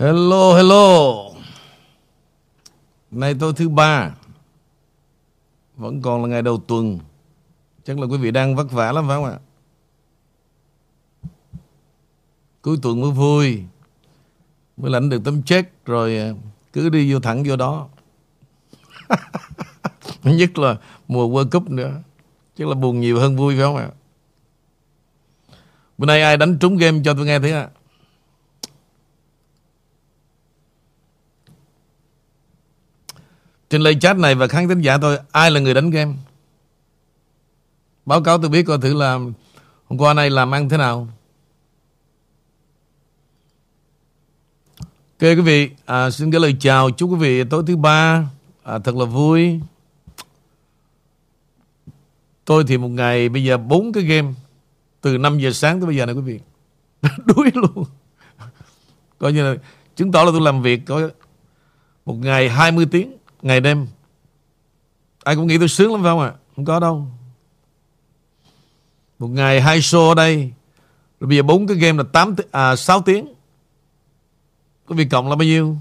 Hello, hello. Nay tôi thứ ba. Vẫn còn là ngày đầu tuần. Chắc là quý vị đang vất vả lắm phải không ạ? Cuối tuần mới vui. Mới lãnh được tấm check rồi à, cứ đi vô thẳng vô đó. Nhất là mùa World Cup nữa. Chắc là buồn nhiều hơn vui phải không ạ? Bữa nay ai đánh trúng game cho tôi nghe thế ạ? Trên lời chat này và khán thính giả tôi Ai là người đánh game? Báo cáo tôi biết coi thử là Hôm qua nay làm ăn thế nào. Ok quý vị à, Xin gửi lời chào chúc quý vị tối thứ ba à, Thật là vui. Tôi thì một ngày bây giờ bốn cái game Từ 5 giờ sáng tới bây giờ này quý vị. Đuối luôn. Coi như là Chứng tỏ là tôi làm việc có Một ngày 20 tiếng. Ngày đêm. Ai cũng nghĩ tôi sướng lắm phải không ạ? Không có đâu. Một ngày hai show ở đây Rồi bây giờ bốn cái game là 8, à, 6 tiếng. Có việc cộng là bao nhiêu?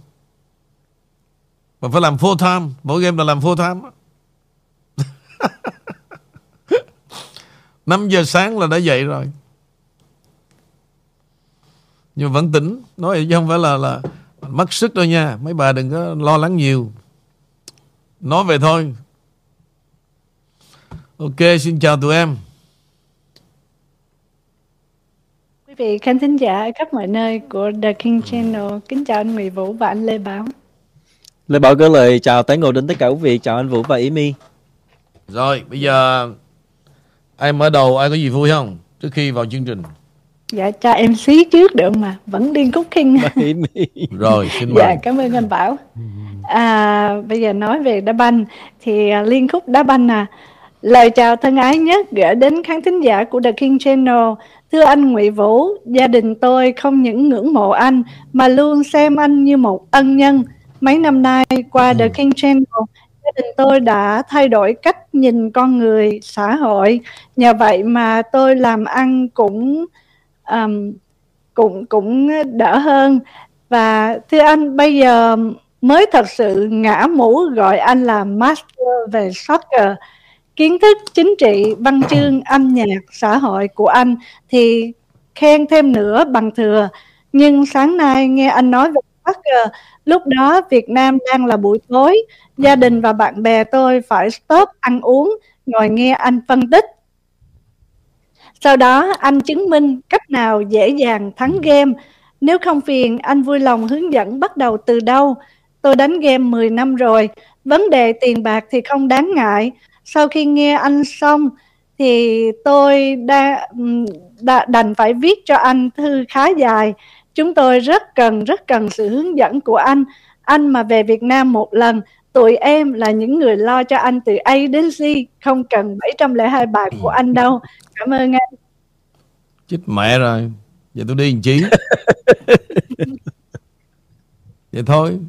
Mà phải làm full time. Mỗi game là làm full time 5 giờ sáng là đã dậy rồi. Nhưng mà vẫn tỉnh. Nói vậy chứ không phải là, là Mất sức đâu nha. Mấy bà đừng có lo lắng nhiều. Nói về thôi. Ok xin chào tụi em. Quý vị khán thính giả ở khắp mọi nơi của The King Channel Kính chào anh Nguyễn Vũ và anh Lê Bảo. Lê Bảo gửi lời chào tái ngộ đến tất cả quý vị. Chào anh Vũ và Ý My. Rồi bây giờ Ai mở đầu ai có gì vui không? Trước khi vào chương trình. Dạ cho em xí trước được mà Vẫn điên cooking Rồi xin mời. Dạ cảm ơn anh Bảo à, Bây giờ nói về đá banh Thì à, liên khúc đá banh à Lời chào thân ái nhất gửi đến khán thính giả của The King Channel Thưa anh Ngụy Vũ, gia đình tôi không những ngưỡng mộ anh mà luôn xem anh như một ân nhân. Mấy năm nay qua The King Channel, gia đình tôi đã thay đổi cách nhìn con người, xã hội. Nhờ vậy mà tôi làm ăn cũng um, cũng cũng đỡ hơn. Và thưa anh, bây giờ mới thật sự ngã mũ gọi anh là master về soccer. Kiến thức chính trị, văn chương, âm nhạc, xã hội của anh thì khen thêm nữa bằng thừa. Nhưng sáng nay nghe anh nói về soccer, lúc đó Việt Nam đang là buổi tối. Gia đình và bạn bè tôi phải stop ăn uống, ngồi nghe anh phân tích. Sau đó, anh chứng minh cách nào dễ dàng thắng game. Nếu không phiền, anh vui lòng hướng dẫn bắt đầu từ đâu tôi đánh game 10 năm rồi. Vấn đề tiền bạc thì không đáng ngại. Sau khi nghe anh xong thì tôi đã, đã đành phải viết cho anh thư khá dài. Chúng tôi rất cần rất cần sự hướng dẫn của anh. Anh mà về Việt Nam một lần tụi em là những người lo cho anh từ A đến Z không cần 702 bài của anh đâu. Cảm ơn anh. Chết mẹ rồi. Giờ tôi đi làm chi? Vậy thôi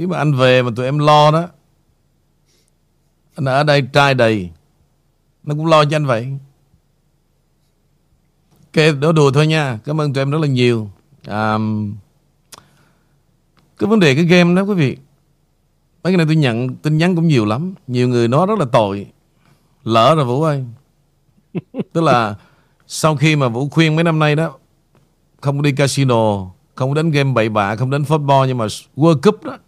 Nếu mà anh về mà tụi em lo đó Anh ở đây trai đầy Nó cũng lo cho anh vậy. Ok, đó đùa thôi nha. Cảm ơn tụi em rất là nhiều. À, Cái vấn đề cái game đó quý vị Mấy cái này tôi nhận tin nhắn cũng nhiều lắm. Nhiều người nói rất là tội. Lỡ rồi Vũ ơi. Tức là Sau khi mà Vũ khuyên mấy năm nay đó Không đi casino Không đánh game bậy bạ Không đánh football Nhưng mà World Cup đó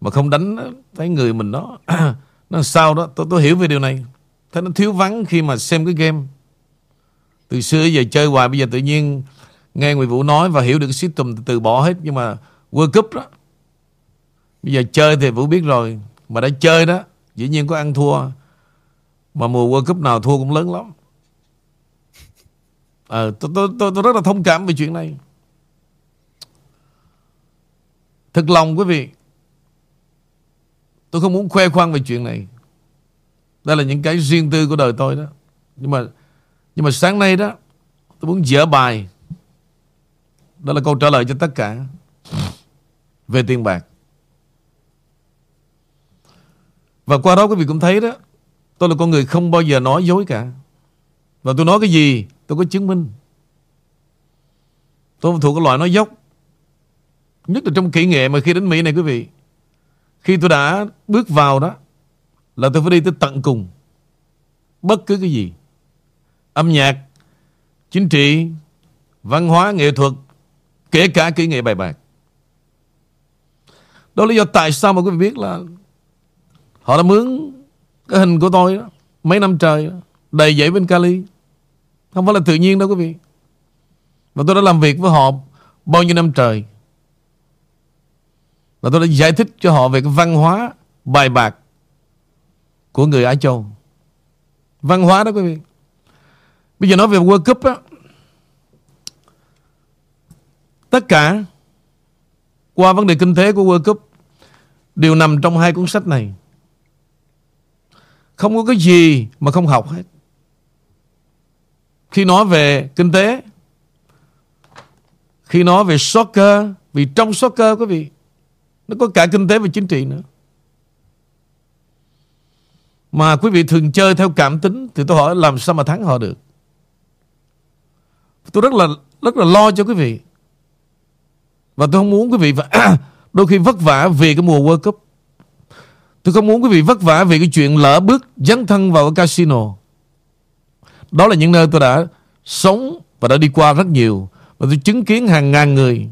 mà không đánh Thấy người mình nó Nó sao đó tôi, tôi hiểu về điều này. Thấy nó thiếu vắng khi mà xem cái game. Từ xưa giờ chơi hoài Bây giờ tự nhiên Nghe người Vũ nói và hiểu được cái system từ bỏ hết. Nhưng mà World Cup đó Bây giờ chơi thì Vũ biết rồi. Mà đã chơi đó Dĩ nhiên có ăn thua. Mà mùa World Cup nào thua cũng lớn lắm. À, tôi, tôi, tôi, tôi rất là thông cảm về chuyện này. Thật lòng quý vị Tôi không muốn khoe khoang về chuyện này. Đây là những cái riêng tư của đời tôi đó. Nhưng mà Nhưng mà sáng nay đó, Tôi muốn dở bài. Đó là câu trả lời cho tất cả Về tiền bạc. Và qua đó quý vị cũng thấy đó, Tôi là con người không bao giờ nói dối cả. Và tôi nói cái gì, Tôi có chứng minh. Tôi không thuộc cái loại nói dốc, Nhất là trong kỹ nghệ mà khi đến Mỹ này quý vị. Khi tôi đã bước vào đó Là tôi phải đi tới tận cùng. Bất cứ cái gì. Âm nhạc Chính trị Văn hóa, nghệ thuật Kể cả kỹ nghệ bài bạc. Đó là lý do tại sao mà quý vị biết là Họ đã mướn Cái hình của tôi đó Mấy năm trời đó, Đầy dãy bên Cali. Không phải là tự nhiên đâu quý vị. Và tôi đã làm việc với họ Bao nhiêu năm trời. Và tôi đã giải thích cho họ Về cái văn hóa bài bạc Của người Á Châu. Văn hóa đó quý vị. Bây giờ nói về World Cup á. Tất cả Qua vấn đề kinh tế của World Cup Đều nằm trong hai cuốn sách này. Không có cái gì mà không học hết. Khi nói về kinh tế, Khi nói về soccer, Vì trong soccer quý vị nó có cả kinh tế và chính trị nữa Mà quý vị thường chơi theo cảm tính Thì tôi hỏi làm sao mà thắng họ được Tôi rất là rất là lo cho quý vị Và tôi không muốn quý vị phải Đôi khi vất vả vì cái mùa World Cup Tôi không muốn quý vị vất vả vì cái chuyện lỡ bước dấn thân vào cái casino. Đó là những nơi tôi đã sống và đã đi qua rất nhiều. Và tôi chứng kiến hàng ngàn người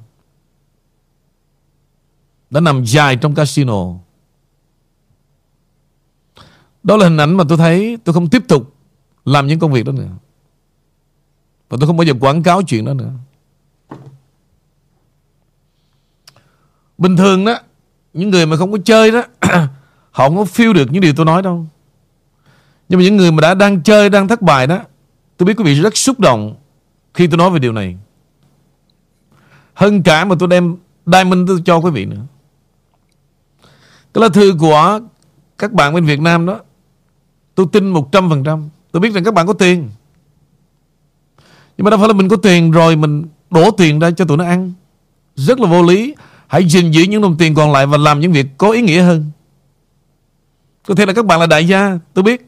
đã nằm dài trong casino. Đó là hình ảnh mà tôi thấy tôi không tiếp tục làm những công việc đó nữa. Và tôi không bao giờ quảng cáo chuyện đó nữa. Bình thường đó, những người mà không có chơi đó Họ không có feel được những điều tôi nói đâu Nhưng mà những người mà đã đang chơi Đang thất bại đó Tôi biết quý vị rất xúc động Khi tôi nói về điều này Hơn cả mà tôi đem Diamond tôi cho quý vị nữa cái lá thư của Các bạn bên Việt Nam đó, Tôi tin 100% Tôi biết rằng các bạn có tiền. Nhưng mà đâu phải là mình có tiền rồi Mình đổ tiền ra cho tụi nó ăn. Rất là vô lý. Hãy gìn giữ những đồng tiền còn lại Và làm những việc có ý nghĩa hơn. Có thể là các bạn là đại gia, Tôi biết.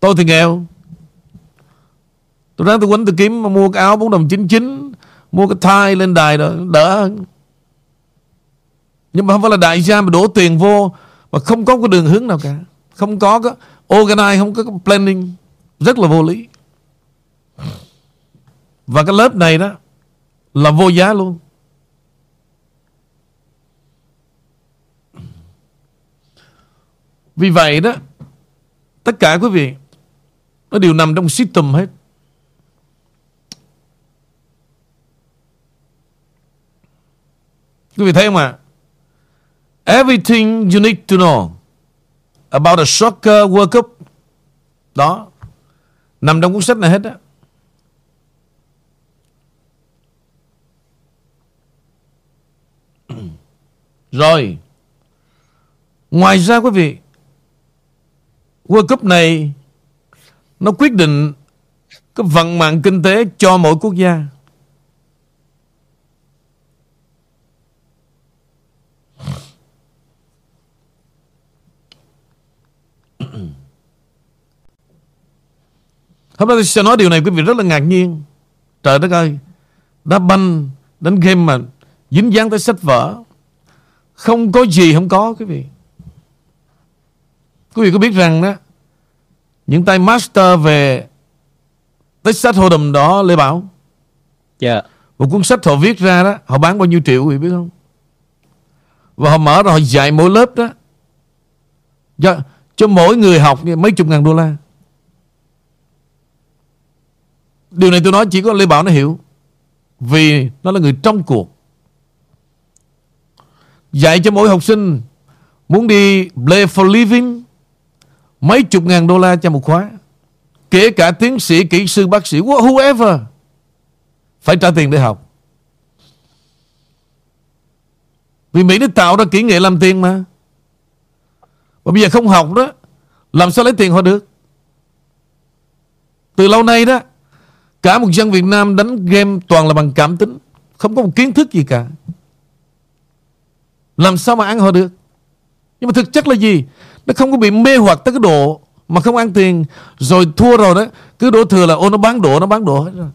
Tôi thì nghèo. Tôi ráng tôi quánh tôi kiếm, Mua cái áo 4 đồng 99 Mua cái tie lên đài đó, Đỡ hơn. Nhưng mà không phải là đại gia mà đổ tiền vô Mà không có cái đường hướng nào cả. Không có cái organize, Không có cái planning. Rất là vô lý. Và cái lớp này đó Là vô giá luôn. Vì vậy đó, Tất cả quý vị, Nó đều nằm trong system hết. Quý vị thấy không ạ? Everything you need to know About a soccer World Cup Đó Nằm trong cuốn sách này hết đó. Rồi Ngoài ra quý vị, World Cup này nó quyết định cái vận mạng kinh tế cho mỗi quốc gia. Hôm nay tôi sẽ nói điều này quý vị rất là ngạc nhiên. Trời đất ơi, đá banh, đánh game mà dính dáng tới sách vở. Không có gì không có quý vị. Quý vị có biết rằng đó Những tay master về Texas Hold'em đó Lê Bảo Dạ yeah. Một cuốn sách họ viết ra đó Họ bán bao nhiêu triệu quý vị biết không Và họ mở ra họ dạy mỗi lớp đó cho, cho mỗi người học mấy chục ngàn đô la Điều này tôi nói chỉ có Lê Bảo nó hiểu. Vì nó là người trong cuộc. Dạy cho mỗi học sinh Muốn đi play for living Mấy chục ngàn đô la cho một khóa. Kể cả tiến sĩ, kỹ sư, bác sĩ Whoever Phải trả tiền để học. Vì Mỹ nó tạo ra kỹ nghệ làm tiền mà. Và bây giờ không học đó Làm sao lấy tiền họ được? Từ lâu nay đó Cả một dân Việt Nam đánh game toàn là bằng cảm tính, Không có một kiến thức gì cả. Làm sao mà ăn họ được? Nhưng mà thực chất là gì? Nó không có bị mê hoặc tới cái độ Mà không ăn tiền, Rồi thua rồi đó, Cứ đổ thừa là ô, nó bán đổ, Nó bán đổ hết rồi.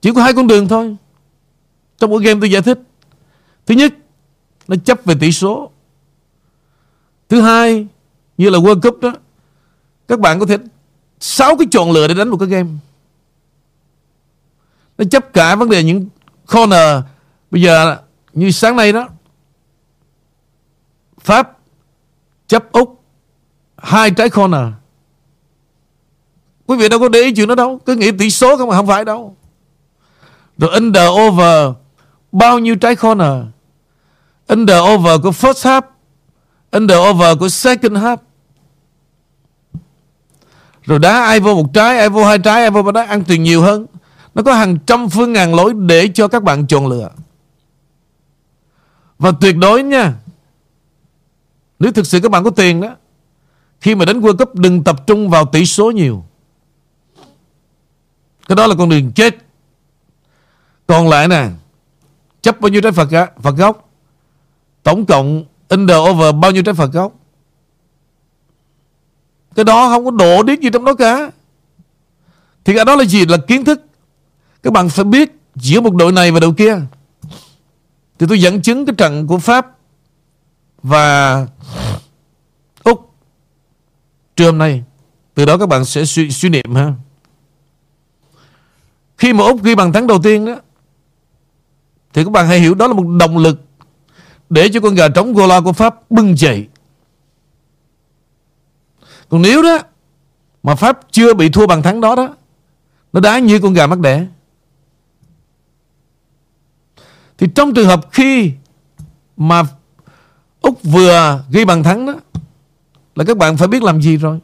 Chỉ có hai con đường thôi. Trong mỗi game tôi giải thích. Thứ nhất, Nó chấp về tỷ số. Thứ hai, Như là World Cup đó, Các bạn có thể sáu cái chọn lựa để đánh một cái game. Nó chấp cả vấn đề những corner. Bây giờ như sáng nay đó, Pháp chấp Úc hai trái corner. Quý vị đâu có để ý chuyện đó đâu, cứ nghĩ tỷ số không mà không phải đâu. Rồi under over, bao nhiêu trái corner? Under over của first half, under over của second half rồi đá ai vô một trái ai vô hai trái ai vô ba trái ăn tiền nhiều hơn. Nó có hàng trăm phương ngàn lối để cho các bạn chọn lựa. Và tuyệt đối nha nếu thực sự các bạn có tiền đó Khi mà đến World Cup đừng tập trung vào tỷ số nhiều. Cái đó là con đường chết. Còn lại nè Chấp bao nhiêu trái Phật, Phật gốc Tổng cộng under over bao nhiêu trái Phật gốc cái đó không có đổ điếc gì trong đó cả. Thì cái đó là gì? Là kiến thức. Các bạn phải biết giữa một đội này và đội kia. Thì tôi dẫn chứng cái trận của Pháp và Úc. Trưa hôm nay từ đó các bạn sẽ suy, suy niệm ha. Khi mà Úc ghi bàn thắng đầu tiên đó thì các bạn hãy hiểu đó là một động lực để cho con gà trống Gola của Pháp bưng dậy còn nếu đó, mà Pháp chưa bị thua bằng thắng đó đó, nó đá như con gà mắc đẻ. Thì trong trường hợp khi mà Úc vừa ghi bàn thắng đó, Là các bạn phải biết làm gì rồi.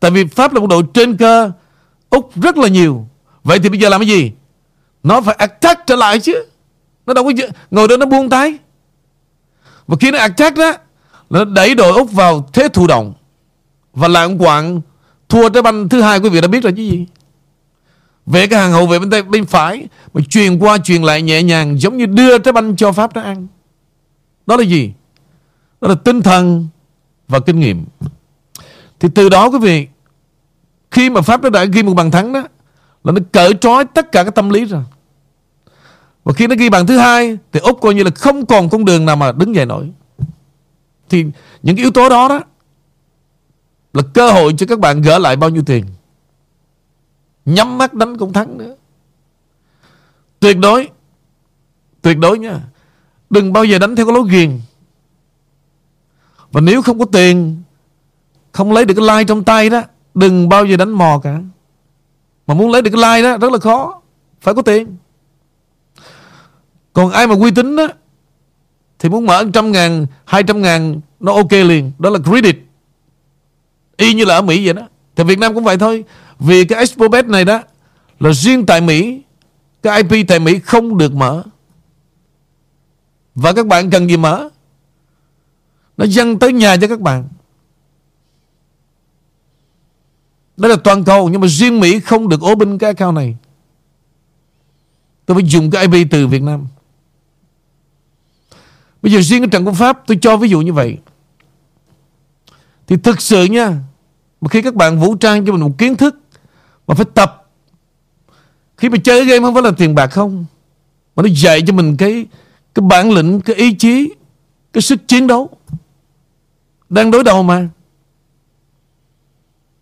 Tại vì Pháp là một đội trên cơ, Úc rất là nhiều. Vậy thì bây giờ làm cái gì? Nó phải attack trở lại chứ. Nó đâu có ngồi đó nó buông tay. Và khi nó attack đó nó đẩy đội Úc vào thế thụ động Và lạng quạng Thua trái banh thứ hai quý vị đã biết rồi chứ gì Về cái hàng hậu vệ bên tay bên phải Mà truyền qua truyền lại nhẹ nhàng Giống như đưa trái banh cho Pháp nó ăn đó là gì? Đó là tinh thần và kinh nghiệm. Thì từ đó quý vị, khi mà Pháp nó đã ghi một bàn thắng đó, là nó cởi trói tất cả các tâm lý rồi. Và khi nó ghi bàn thứ hai, thì Úc coi như là không còn con đường nào mà đứng dậy nổi. Thì những cái yếu tố đó đó, là cơ hội cho các bạn gỡ lại bao nhiêu tiền. Nhắm mắt đánh cũng thắng nữa. Tuyệt đối, tuyệt đối nha. Đừng bao giờ đánh theo cái lối ghiền Và nếu không có tiền Không lấy được cái like trong tay đó Đừng bao giờ đánh mò cả Mà muốn lấy được cái like đó rất là khó Phải có tiền Còn ai mà uy tín đó thì muốn mở 100 ngàn, hai trăm ngàn, Nó ok liền. Đó là credit. Y như là ở Mỹ vậy đó. Thì Việt Nam cũng vậy thôi. Vì cái Expo Bet này đó, Là riêng tại Mỹ, Cái IP tại Mỹ không được mở. Và các bạn cần gì mở? Nó dâng tới nhà cho các bạn. Đó là toàn cầu, Nhưng mà riêng Mỹ không được open cái account này. Tôi phải dùng cái IP từ Việt Nam. Bây giờ riêng cái trận của Pháp Tôi cho ví dụ như vậy. Thì thực sự nha Mà khi các bạn vũ trang cho mình một kiến thức Mà phải tập Khi mà chơi game không phải là tiền bạc không Mà nó dạy cho mình cái cái bản lĩnh, cái ý chí Cái sức chiến đấu Đang đối đầu mà.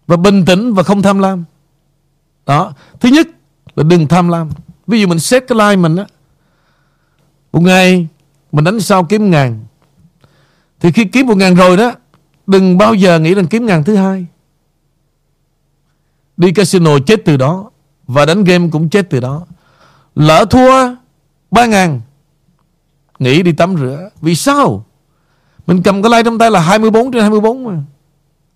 Và bình tĩnh và không tham lam. Đó Thứ nhất là đừng tham lam. Ví dụ mình set cái like mình á Một ngày mình đánh sau kiếm ngàn. Thì khi kiếm một ngàn rồi đó, Đừng bao giờ nghĩ rằng kiếm ngàn thứ hai. Đi casino chết từ đó, Và đánh game cũng chết từ đó. Lỡ thua ba ngàn, Nghĩ đi tắm rửa. Vì sao? Mình cầm cái like trong tay là 24 trên 24 mà.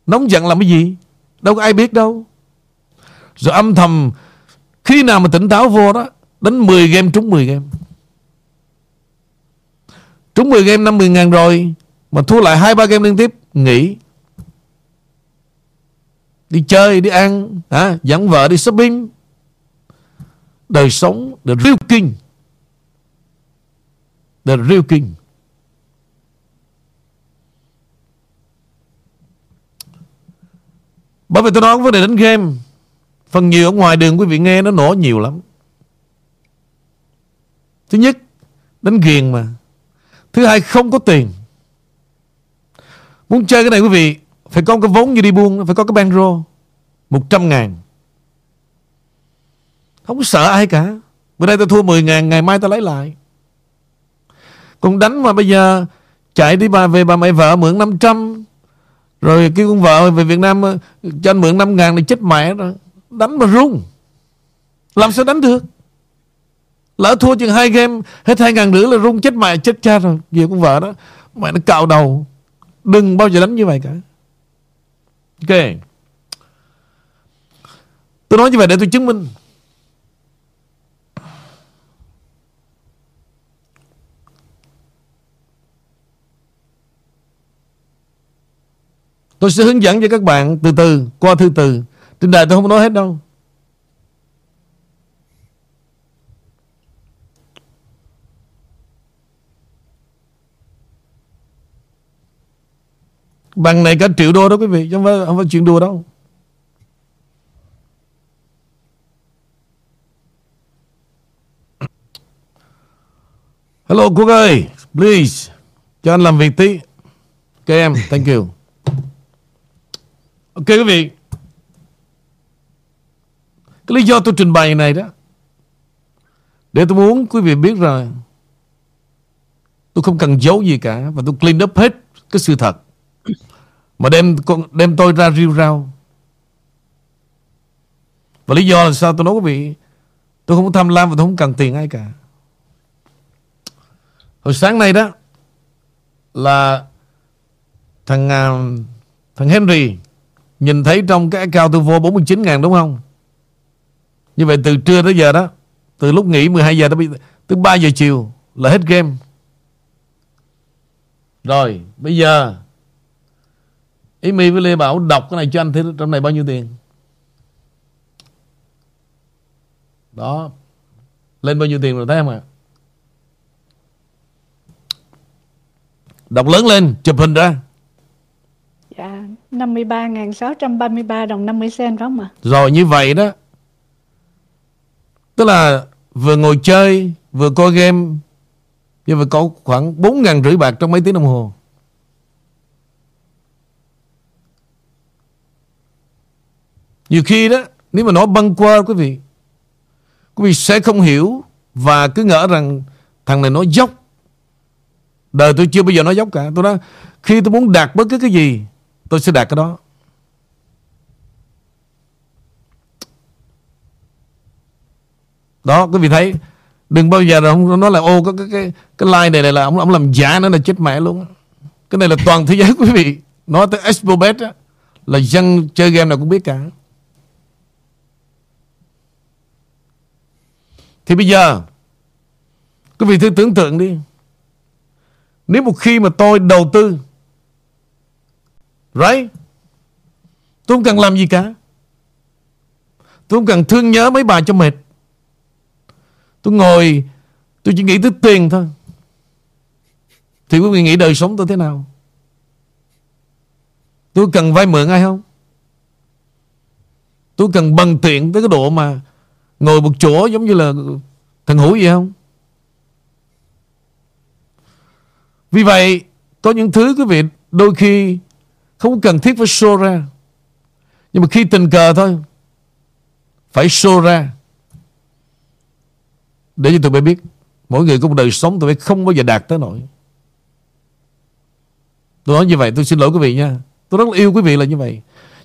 Nóng giận làm cái gì? Đâu có ai biết đâu. Rồi âm thầm, Khi nào mà tỉnh táo vô đó, Đánh 10 game trúng 10 game. Trúng 10 game 50 ngàn rồi Mà thua lại 2-3 game liên tiếp Nghỉ. Đi chơi, đi ăn à Dẫn vợ đi shopping. Đời sống The real king. The real king. Bởi vì tôi nói vấn đề đánh game. Phần nhiều ở ngoài đường quý vị nghe nó nổ nhiều lắm. Thứ nhất Đánh ghiền mà. Thứ hai, không có tiền. Muốn chơi cái này, quý vị, Phải có cái vốn như đi buôn, Phải có cái bankroll 100 ngàn. Không sợ ai cả. Bữa nay tao thua 10 ngàn, Ngày mai tao lấy lại. Còn đánh mà bây giờ Chạy đi bà, về bà mẹ vợ mượn 500 Rồi kêu con vợ về Việt Nam ờ, Cho anh mượn 5 ngàn này chết mẹ rồi Đánh mà run. Làm sao đánh được? Lỡ thua chừng hai game, Hết hai ngàn rưỡi là run chết mẹ chết cha rồi. Gì con vợ đó Mẹ nó cạo đầu. Đừng bao giờ đánh như vậy cả. Ok. Tôi nói như vậy để tôi chứng minh. Tôi sẽ hướng dẫn cho các bạn từ từ, Qua thư từ. Trên đài tôi không nói hết đâu. Bằng này cả triệu đô đó quý vị Chứ không phải, không phải chuyện đùa đâu. Hello Quốc ơi Please Cho anh làm việc tí. Ok em Thank you. Ok quý vị. Cái lý do tôi trình bày này đó Để tôi muốn quý vị biết rằng Tôi không cần giấu gì cả Và tôi clean up hết cái sự thật. Mà đem con đem tôi ra riêu rao. Và lý do là sao tôi nói quý vị? Tôi không tham lam và tôi không cần tiền ai cả. Hồi sáng nay đó Là Thằng à, Thằng Henry Nhìn thấy trong cái account tôi vô 49 ngàn đúng không? Như vậy từ trưa tới giờ đó Từ lúc nghỉ 12 giờ tới, tới 3 giờ chiều Là hết game. Rồi bây giờ Ý mi với Lê Bảo đọc cái này cho anh thấy trong này bao nhiêu tiền? Đó. Lên bao nhiêu tiền rồi thấy không ạ? Đọc lớn lên Chụp hình ra. Dạ 53.633 đồng 50 cent phải không ạ? Rồi như vậy đó. Tức là vừa ngồi chơi Vừa coi game Nhưng mà có khoảng 4 ngàn rưỡi bạc trong mấy tiếng đồng hồ Nhiều khi đó Nếu mà nói băng qua quý vị Quý vị sẽ không hiểu Và cứ ngỡ rằng Thằng này nói dốc. Đời tôi chưa bao giờ nói dốc cả. Tôi nói khi tôi muốn đạt bất cứ cái gì Tôi sẽ đạt cái đó. Đó quý vị thấy Đừng bao giờ là ông nói là ô cái, cái, cái, cái like này, này là ông, ông làm giả nữa là chết mẹ luôn. Cái này là toàn thế giới quý vị. Nói tới Expobet á Là dân chơi game nào cũng biết cả. Thì bây giờ, Quý vị thử tưởng tượng đi. Nếu một khi mà tôi đầu tư, Right? Tôi không cần làm gì cả. Tôi không cần thương nhớ mấy bà cho mệt. Tôi ngồi, Tôi chỉ nghĩ tới tiền thôi. Thì quý vị nghĩ đời sống tôi thế nào? Tôi cần vay mượn ai không? Tôi cần bằng tiện tới cái độ mà Ngồi một chỗ giống như là Thằng Hữu gì không? Vì vậy, Có những thứ quý vị Đôi khi Không cần thiết phải show ra. Nhưng mà khi tình cờ thôi, Phải show ra. Để cho tụi bay biết, Mỗi người có một đời sống tụi bay không bao giờ đạt tới nổi. Tôi nói như vậy, tôi xin lỗi quý vị nha. Tôi rất là yêu quý vị là như vậy.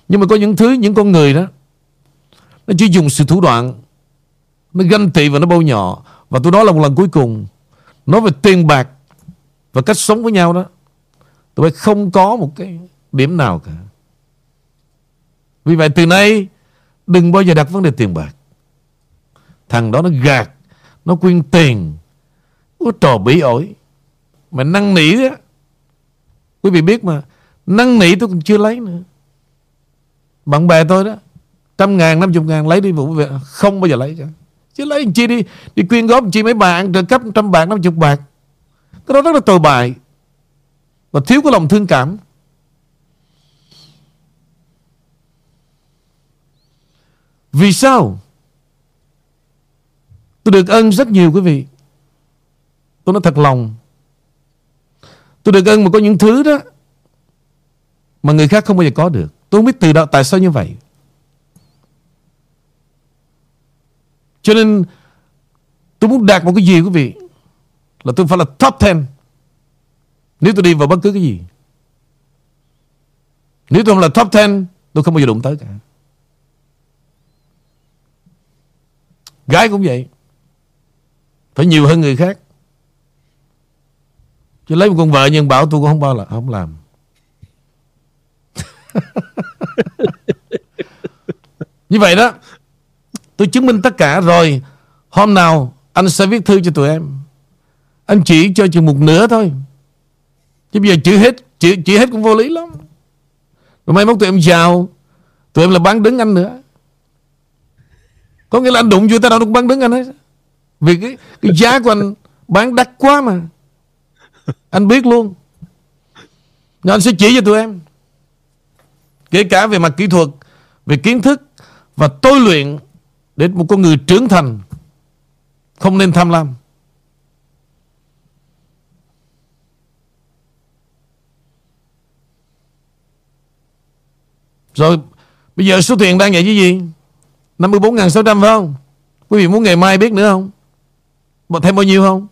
Nhưng mà có những thứ, Những con người đó, Nó chỉ dùng sự thủ đoạn nó ganh tị và nó bâu nhỏ. Và tôi nói là một lần cuối cùng. Nói về tiền bạc Và cách sống với nhau đó Tụi bay không có một cái điểm nào cả. Vì vậy từ nay Đừng bao giờ đặt vấn đề tiền bạc. Thằng đó nó gạt Nó quyên tiền Có trò bỉ ổi. Mà năn nỉ á Quý vị biết mà Năn nỉ tôi còn chưa lấy nữa. Bạn bè tôi đó Trăm ngàn, năm chục ngàn lấy đi vụ Không bao giờ lấy cả. Chứ lấy làm chi đi? Đi quyên góp chi mấy bạn trợ cấp trăm bạc, năm chục bạc. Cái đó rất là tồi bại. Và thiếu cái lòng thương cảm. Vì sao? Tôi được ơn rất nhiều quý vị. Tôi nói thật lòng. Tôi được ơn mà có những thứ đó Mà người khác không bao giờ có được. Tôi không biết từ đó tại sao như vậy. Cho nên Tôi muốn đạt một cái gì, quý vị, Là tôi phải là top 10 Nếu tôi đi vào bất cứ cái gì, Nếu tôi không là top 10 Tôi không bao giờ đụng tới cả. Gái cũng vậy. Phải nhiều hơn người khác. Chứ lấy một con vợ nhưng bảo tôi cũng không bao là, không làm. Như vậy đó. Tôi chứng minh tất cả rồi. Hôm nào anh sẽ viết thư cho tụi em. Anh chỉ cho chừng một nửa thôi. Chứ bây giờ chữ hết Chữ, chữ hết cũng vô lý lắm. Rồi mai mốt tụi em giàu Tụi em là bán đứng anh nữa. Có nghĩa là anh đụng vô tới đâu cũng bán đứng anh hết. Vì cái, cái giá của anh bán đắt quá mà. Anh biết luôn. Nên anh sẽ chỉ cho tụi em. Kể cả về mặt kỹ thuật Về kiến thức Và tôi luyện để một con người trưởng thành Không nên tham lam. Rồi Bây giờ số tiền đang vậy chứ gì? 54.600 phải không? Quý vị muốn ngày mai biết nữa không? Một thêm bao nhiêu không?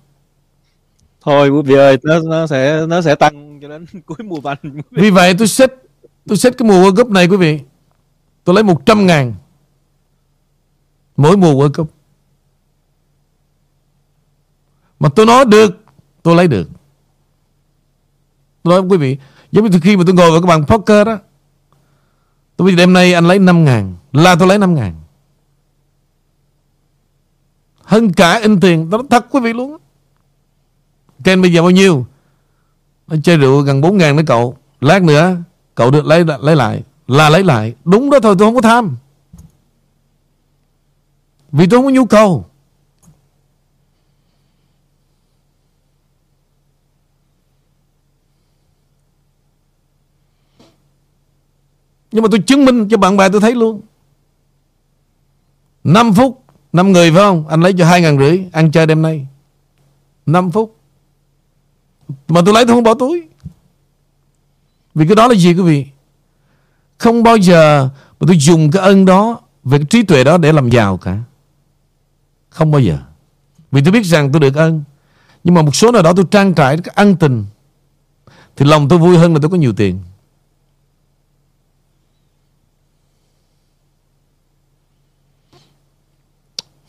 Thôi quý vị ơi Nó, nó sẽ nó sẽ tăng cho đến cuối mùa banh Vì vậy tôi xếp Tôi xếp cái mùa World Cup này quý vị. Tôi lấy 100 ngàn Mỗi mùa World Cup. Mà tôi nói được, Tôi lấy được. Tôi nói, quý vị, Giống như khi mà tôi ngồi vào cái bàn poker đó, Tôi biết đêm nay anh lấy 5 ngàn, Là tôi lấy 5 ngàn. Hơn cả in tiền Tôi nói thật, quý vị luôn Ken bây giờ bao nhiêu? Anh chơi rượu gần 4 ngàn nữa cậu. Lát nữa, cậu được lấy lấy lại. Là lấy lại. Đúng đó thôi, tôi không có tham. Vì tôi không có nhu cầu. Nhưng mà tôi chứng minh cho bạn bè tôi thấy luôn. 5 phút 5 người phải không? Anh lấy cho 2 ngàn rưỡi, Ăn chơi đêm nay. 5 phút. Mà tôi lấy tôi không bỏ túi. Vì cái đó là gì quý vị? Không bao giờ Mà tôi dùng cái ân đó, Về cái trí tuệ đó để làm giàu cả. Không bao giờ. Vì tôi biết rằng tôi được ơn Nhưng mà một số nào đó tôi trang trải cái ân tình, Thì lòng tôi vui hơn là tôi có nhiều tiền.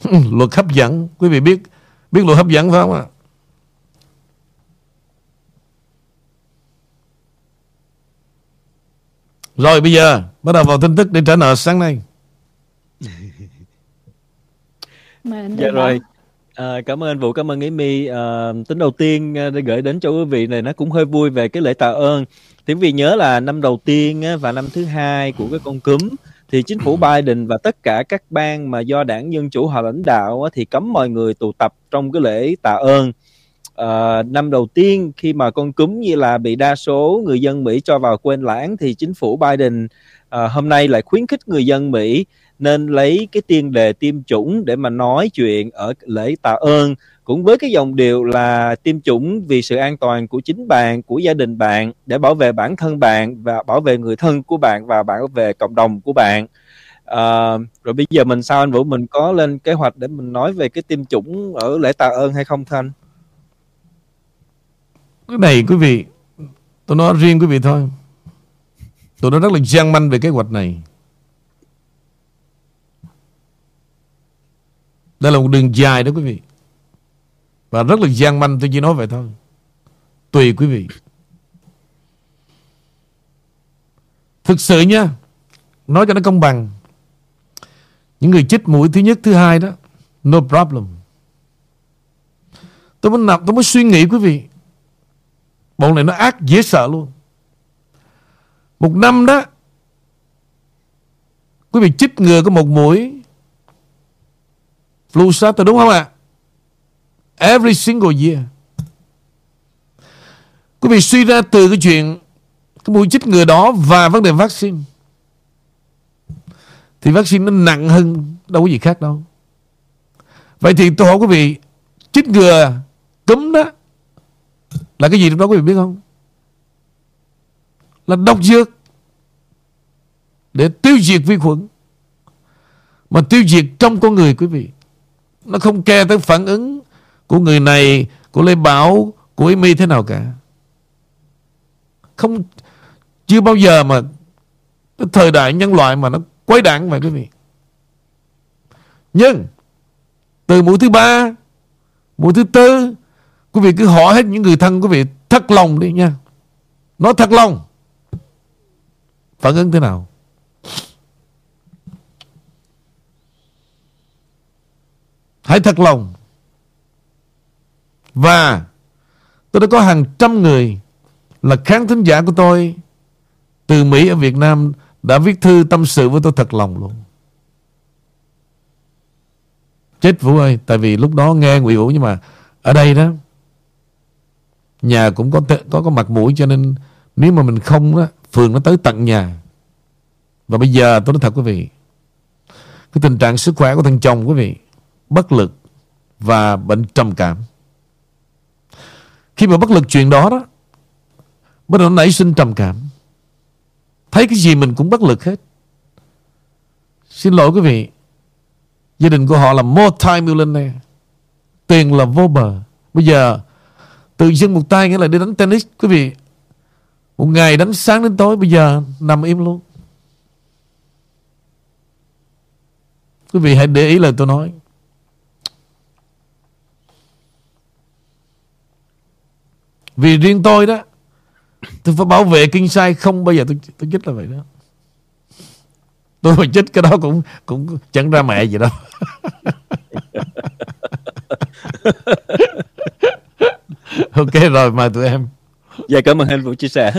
Luật hấp dẫn. Quý vị biết biết luật hấp dẫn phải không ạ? Rồi, bây giờ bắt đầu vào tin tức để trả nợ sáng nay. Dạ rồi À, cảm ơn anh Vũ, cảm ơn Amy. À, tính đầu tiên à, để gửi đến cho quý vị này nó cũng hơi vui về cái lễ tạ ơn. Quý vị nhớ là năm đầu tiên và năm thứ hai của cái con cúm thì chính phủ Biden và tất cả các bang mà do đảng Dân Chủ họ lãnh đạo thì cấm mọi người tụ tập trong cái lễ tạ ơn. À, năm đầu tiên khi mà con cúm như là bị đa số người dân Mỹ cho vào quên lãng thì chính phủ Biden à, hôm nay lại khuyến khích người dân Mỹ nên lấy cái tiên đề tiêm chủng để mà nói chuyện ở lễ tạ ơn. Cũng với cái dòng điều là tiêm chủng vì sự an toàn của chính bạn của gia đình bạn để bảo vệ bản thân bạn và bảo vệ người thân của bạn và bảo vệ cộng đồng của bạn. À, rồi bây giờ mình sao anh vũ? Mình có lên kế hoạch để mình nói về cái tiêm chủng ở lễ tạ ơn hay không thanh cái này quý vị tôi nói riêng quý vị thôi. Tôi nói rất là gian manh về kế hoạch này. Đây là một đường dài đó quý vị. Và rất là gian manh, tôi chỉ nói vậy thôi. Tùy quý vị. Thực sự nha, Nói cho nó công bằng. Những người chích mũi thứ nhất, thứ hai đó, No problem. Tôi mới nạp, Tôi mới suy nghĩ quý vị. Bọn này nó ác dễ sợ luôn. Một năm đó, Quý vị chích ngừa có một mũi Flu shot đúng không ạ à? Every single year. Quý vị suy ra từ cái chuyện cái mũi chích ngừa đó và vấn đề vaccine thì vaccine nó nặng hơn đâu có gì khác đâu. Vậy thì tôi hỏi quý vị, chích ngừa, cúm đó Là cái gì lúc đó quý vị biết không Là độc dược Để tiêu diệt vi khuẩn Mà tiêu diệt trong con người quý vị nó không kê tới phản ứng Của người này, Của Lê Bảo, Của Amy thế nào cả. Không, Chưa bao giờ mà Cái thời đại nhân loại mà nó quấy đảng vậy quý vị. Nhưng, Từ mũi thứ ba, Mũi thứ tư, Quý vị cứ hỏi hết những người thân quý vị, Thất lòng đi nha. Nói thật lòng. Phản ứng thế nào? Hãy thật lòng. Và Tôi đã có hàng trăm người Là khán thính giả của tôi Từ Mỹ ở Việt Nam Đã viết thư tâm sự với tôi thật lòng luôn. Chết Vũ ơi, Tại vì lúc đó nghe Nguyễn Vũ Nhưng mà ở đây đó, Nhà cũng có có có mặt mũi cho nên Nếu mà mình không đó, Phường nó tới tận nhà. Và bây giờ tôi nói thật quý vị, Cái tình trạng sức khỏe của thằng chồng quý vị Bất lực Và bệnh trầm cảm. Khi mà bất lực chuyện đó đó, Bắt đầu nảy sinh trầm cảm. Thấy cái gì mình cũng bất lực hết. Xin lỗi quý vị, Gia đình của họ là multi-millionaire. Tiền là vô bờ. Bây giờ, Tự dưng một tay nghĩa là đi đánh tennis, Quý vị. Một ngày đánh sáng đến tối, Bây giờ nằm im luôn. Quý vị hãy để ý lời tôi nói. Vì riêng tôi đó Tôi phải bảo vệ kinh sai Không bao giờ tôi, tôi chết là vậy đó. Tôi mà chết cái đó cũng cũng chẳng ra mẹ gì đâu. Ok rồi mời tụi em. Dạ cảm ơn anh Vũ chia sẻ.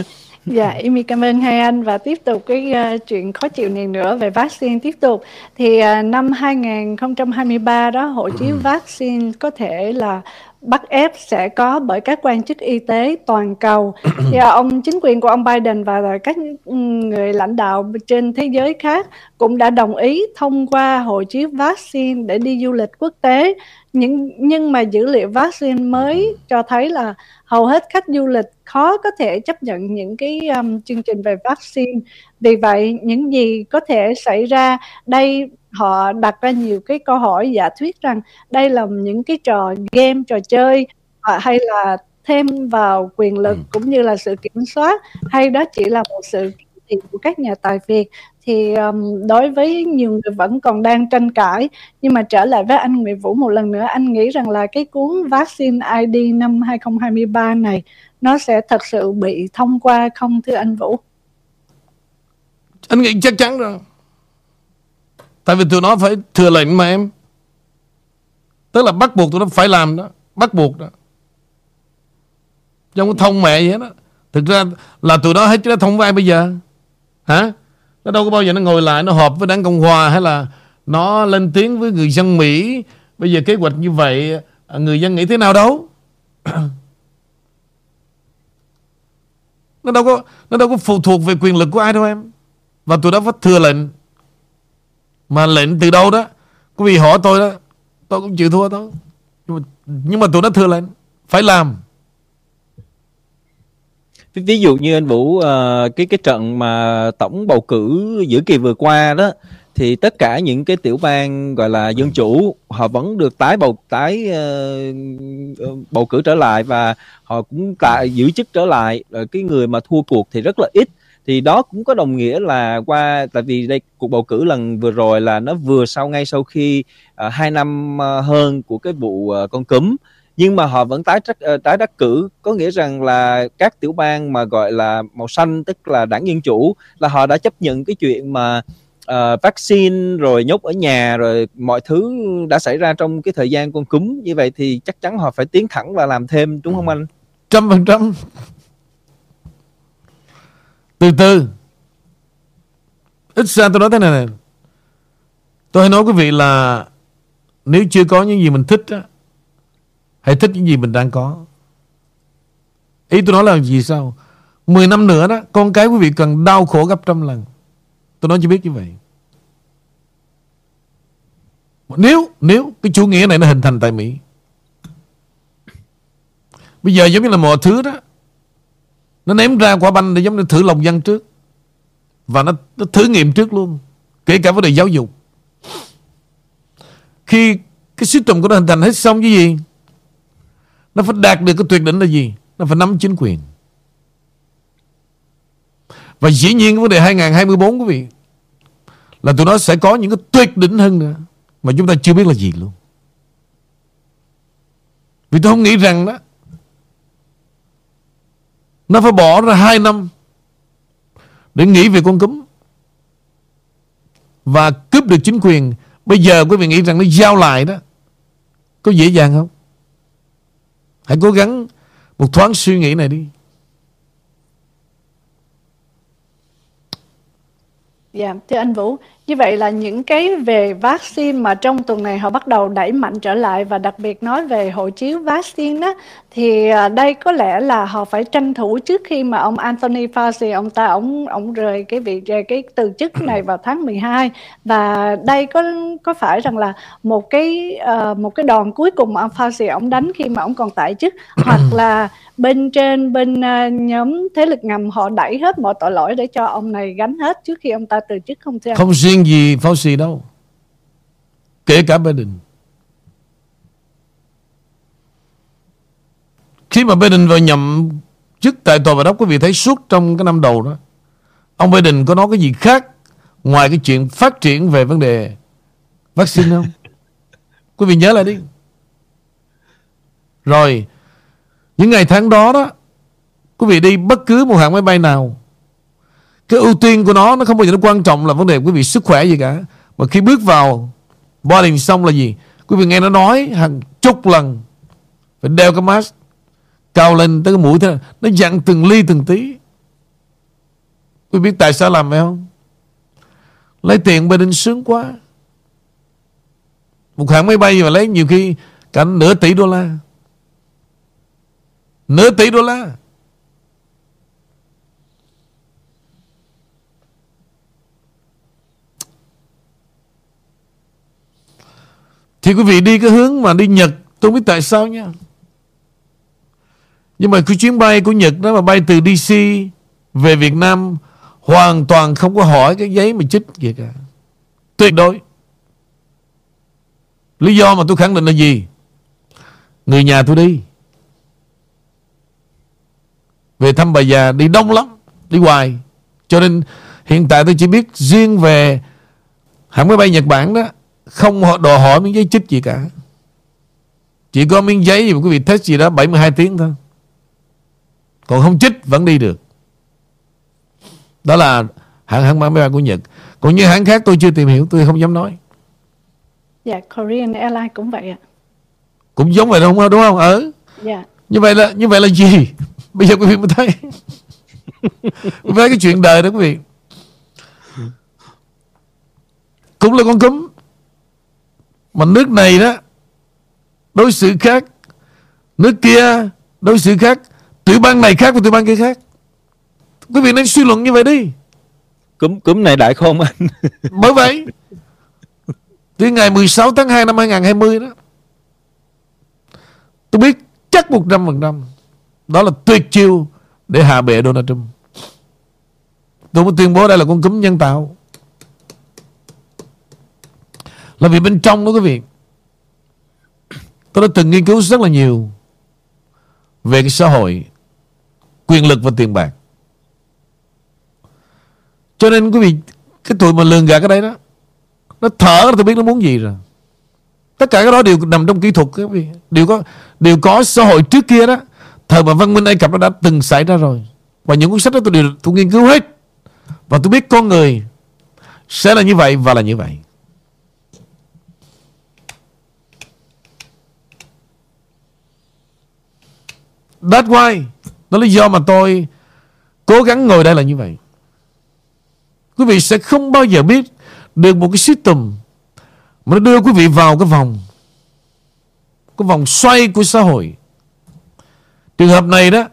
Dạ, Amy cảm ơn hai anh. Và tiếp tục cái uh, chuyện khó chịu này nữa về vaccine tiếp tục. Thì uh, năm 2023 đó hộ chiếu ừ. vaccine có thể là bắt ép sẽ có bởi các quan chức y tế toàn cầu. Thì uh, ông chính quyền của ông Biden và các người lãnh đạo trên thế giới khác cũng đã đồng ý thông qua hộ chiếu vaccine để đi du lịch quốc tế. Nhưng nhưng mà dữ liệu vaccine mới cho thấy là hầu hết khách du lịch khó có thể chấp nhận những cái um, chương trình về vaccine vì vậy những gì có thể xảy ra đây họ đặt ra nhiều cái câu hỏi giả thuyết rằng đây là những cái trò game trò chơi à, hay là thêm vào quyền lực ừ. cũng như là sự kiểm soát hay đó chỉ là một sự tiền của các nhà tài phiệt thì um, đối với nhiều người vẫn còn đang tranh cãi nhưng mà trở lại với anh Nguyễn Vũ một lần nữa anh nghĩ rằng là cái cuốn vaccine ID năm 2023 này nó sẽ thật sự bị thông qua không thưa anh Vũ? Anh nghĩ chắc chắn rồi. Tại vì tụi nó phải thừa lệnh mà em. Tức là bắt buộc tụi nó phải làm đó. Bắt buộc đó. trong thông mẹ vậy đó. Thực ra là tụi nó hết chứ nó thông với ai bây giờ. Hả? Nó đâu có bao giờ nó ngồi lại Nó họp với đảng Cộng Hòa Hay là nó lên tiếng với người dân Mỹ. Bây giờ kế hoạch như vậy à, Người dân nghĩ thế nào đâu? Nó đâu có Nó đâu có phụ thuộc về quyền lực của ai đâu em. Và tôi đã phải thừa lệnh. Mà lệnh từ đâu đó? Quý vị hỏi tôi đó. Tôi cũng chịu thua thôi. Nhưng mà, nhưng mà tôi đã thừa lệnh. Phải làm ví dụ như anh Vũ uh, cái cái trận mà tổng bầu cử giữa kỳ vừa qua đó thì tất cả những cái tiểu bang gọi là dân chủ họ vẫn được tái bầu tái uh, bầu cử trở lại và họ cũng tại giữ chức trở lại. Cái người mà thua cuộc thì rất là ít. Thì đó cũng có đồng nghĩa là qua tại vì đây cuộc bầu cử lần vừa rồi là nó vừa sau ngay sau khi uh, hai năm uh, hơn của cái vụ uh, con cúm nhưng mà họ vẫn tái trắc, ờ, tái đắc cử. Có nghĩa rằng là các tiểu bang mà gọi là màu xanh tức là đảng dân chủ là họ đã chấp nhận cái chuyện mà uh, vaccine rồi nhốt ở nhà rồi mọi thứ đã xảy ra trong cái thời gian con cúm. Như vậy thì chắc chắn họ phải tiến thẳng và làm thêm đúng không anh? Trăm phần trăm. Từ từ. Ít ra tôi nói thế này này tôi hay nói quý vị là nếu chưa có những gì mình thích á Hãy thích những gì mình đang có. Ý tôi nói là gì sao? 10 năm nữa đó Con cái quý vị cần đau khổ gấp trăm lần. Tôi nói cho biết như vậy. Nếu Nếu cái chủ nghĩa này nó hình thành tại Mỹ Bây giờ giống như là mọi thứ đó Nó ném ra quả banh để giống như thử lòng dân trước. Và nó, nó thử nghiệm trước luôn Kể cả vấn đề giáo dục. Khi cái system của nó hình thành hết xong cái gì? Nó phải đạt được cái tuyệt đỉnh là gì? Nó phải nắm chính quyền. Và dĩ nhiên cái vấn đề 2024 quý vị, Là tụi nó sẽ có những cái tuyệt đỉnh hơn nữa, Mà chúng ta chưa biết là gì luôn. Vì tôi không nghĩ rằng đó, Nó phải bỏ ra 2 năm Để nghĩ về con cúm Và cướp được chính quyền. Bây giờ quý vị nghĩ rằng nó giao lại đó, Có dễ dàng không? Hãy cố gắng Một thoáng suy nghĩ này đi. Dạ, thưa anh Vũ, như vậy là những cái về vaccine mà trong tuần này họ bắt đầu đẩy mạnh trở lại và đặc biệt nói về hộ chiếu vaccine đó thì à, đây có lẽ là họ phải tranh thủ trước khi mà ông Anthony Fauci ông ta ông ông rời cái vị cái từ chức này vào tháng 12 và đây có có phải rằng là một cái uh, một cái đòn cuối cùng mà ông Fauci ông đánh khi mà ông còn tại chức hoặc là bên trên bên uh, nhóm thế lực ngầm họ đẩy hết mọi tội lỗi để cho ông này gánh hết trước khi ông ta từ chức không thưa Không riêng gì Fauci đâu Kể cả Biden Khi mà Biden vào nhậm chức tại tòa bạch ốc quý vị thấy suốt trong cái năm đầu đó ông Biden có nói cái gì khác ngoài cái chuyện phát triển về vấn đề vaccine không? quý vị nhớ lại đi. Rồi những ngày tháng đó đó, quý vị đi bất cứ một hãng máy bay nào, cái ưu tiên của nó nó không bao giờ nó quan trọng là vấn đề quý vị sức khỏe gì cả. Mà khi bước vào boarding xong là gì? Quý vị nghe nó nói hàng chục lần, phải đeo cái mask, cao lên tới cái mũi thế nó dặn từng ly từng tí. Quý biết tại sao làm vậy không? Lấy tiền bên sướng quá. Một hãng máy bay mà lấy nhiều khi cả nửa tỷ đô la nửa tỷ đô la Thì quý vị đi cái hướng mà đi Nhật, Tôi không biết tại sao nha. Nhưng mà cái chuyến bay của Nhật đó mà bay từ DC Về Việt Nam Hoàn toàn không có hỏi cái giấy mà chích gì cả. Tuyệt đối. Lý do mà tôi khẳng định là gì? Người nhà tôi đi. Về thăm bà già đi đông lắm Đi hoài. Cho nên hiện tại tôi chỉ biết riêng về hãng máy bay Nhật Bản đó không đòi hỏi miếng giấy chích gì cả. Chỉ có miếng giấy mà quý vị test gì đó 72 tiếng thôi. Còn không chích vẫn đi được. Đó là hãng hãng máy bay của Nhật. Còn như hãng khác tôi chưa tìm hiểu Tôi không dám nói. Dạ Korean Airlines cũng vậy ạ. Cũng giống vậy đúng không? Đúng không? Ờ Dạ Như vậy là như vậy là gì? Bây giờ quý vị mới thấy. Với cái chuyện đời đó quý vị. Cũng là con cúm. Mà nước này đó Đối xử khác. Nước kia đối xử khác. Tiểu bang này khác và tiểu bang kia khác. Quý vị nên suy luận như vậy đi. Cúm, cúm này đại khôn anh? Bởi vậy Từ ngày 16 tháng 2 năm 2020 đó Tôi biết chắc 100% Đó là tuyệt chiêu Để hạ bệ Donald Trump. Tôi muốn tuyên bố đây là con cúm nhân tạo. Là vì bên trong đó, quý vị, Tôi đã từng nghiên cứu rất là nhiều Về cái xã hội, Quyền lực và tiền bạc. Cho nên, quý vị, Cái tụi mà lường gạt cái đây đó, Nó thở tôi biết nó muốn gì rồi. Tất cả cái đó đều nằm trong kỹ thuật các vị. Đều có đều có xã hội trước kia đó. Thời mà văn minh Ai Cập nó đã từng xảy ra rồi. Và những cuốn sách đó tôi đều tôi nghiên cứu hết. Và tôi biết con người Sẽ là như vậy và là như vậy. That's why, Đó là lý do mà tôi Cố gắng ngồi đây là như vậy. Quý vị sẽ không bao giờ biết Được một cái system mà nó đưa quý vị vào cái vòng Cái vòng xoay của xã hội. Trường hợp này đó,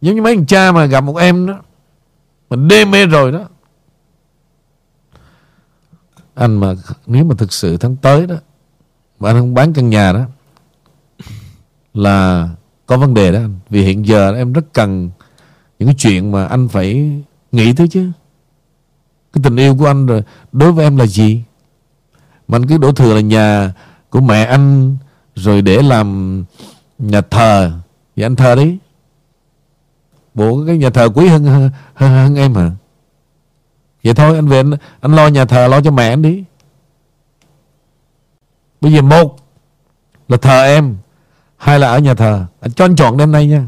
Giống như mấy thằng cha mà gặp một em đó Mình đê mê rồi đó. Anh mà Nếu mà thực sự tháng tới đó, Mà anh không bán căn nhà đó, Là có vấn đề đó anh. Vì hiện giờ em rất cần những cái chuyện mà anh phải nghĩ tới chứ. Cái tình yêu của anh rồi, đối với em là gì? Mà anh cứ đổ thừa là nhà của mẹ anh rồi để làm nhà thờ. Thì anh thờ đi bộ cái nhà thờ quý hơn hơn, hơn em hả? Vậy thôi anh về anh, anh lo nhà thờ lo cho mẹ anh đi. Bây giờ một là thờ em hai là ở nhà thờ. Anh cho anh chọn đêm nay nha.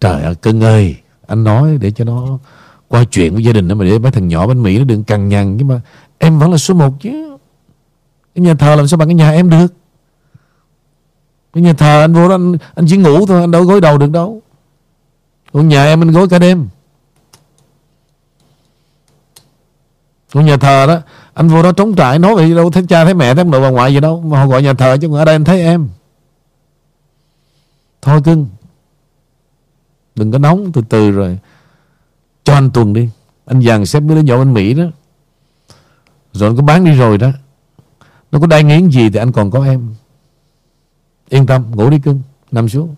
Trời ơi cưng ơi anh nói để cho nó qua chuyện với gia đình đó mà để mấy thằng nhỏ bên Mỹ nó đừng cằn nhằn chứ mà em vẫn là số một chứ. Cái nhà thờ làm sao bằng cái nhà em được? Cái nhà thờ anh vô đó anh, anh chỉ ngủ thôi anh đâu gối đầu được đâu. Còn nhà em anh gối cả đêm. Còn nhà thờ đó anh vô đó trống trại nói vậy đâu thấy cha thấy mẹ thấy ông nội bà ngoại gì đâu. Mà họ gọi nhà thờ chứ còn ở đây anh thấy em. Thôi cưng đừng có nóng từ từ rồi. Cho anh tuần đi. Anh dàn xếp mấy đứa nhỏ bên Mỹ đó rồi anh có bán đi rồi đó. Nó có đai nghiến gì thì anh còn có em. Yên tâm ngủ đi cưng nằm xuống.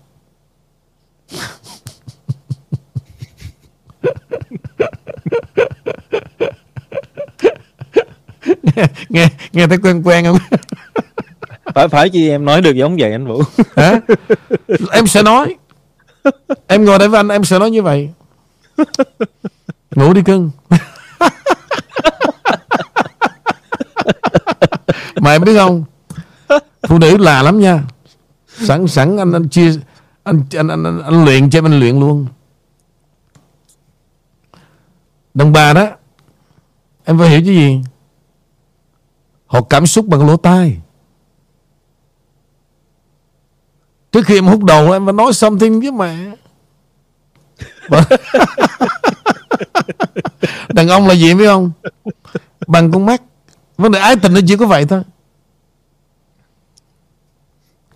Nghe, nghe nghe thấy quen quen không? Phải phải chi em nói được giống vậy anh vũ. Hả? Em sẽ nói. Em ngồi đây với anh em sẽ nói như vậy. Ngủ đi cưng mà em biết không? Phụ nữ là lắm nha. Sẵn sẵn anh anh chia anh anh anh, anh, anh luyện cho em anh luyện luôn. Đàn bà đó em phải hiểu chứ gì? Họ cảm xúc bằng lỗ tai. Trước khi em hút đầu em phải nói something với mẹ. Đàn ông là gì biết không? Bằng con mắt vấn đề ái tình nó chỉ có vậy thôi.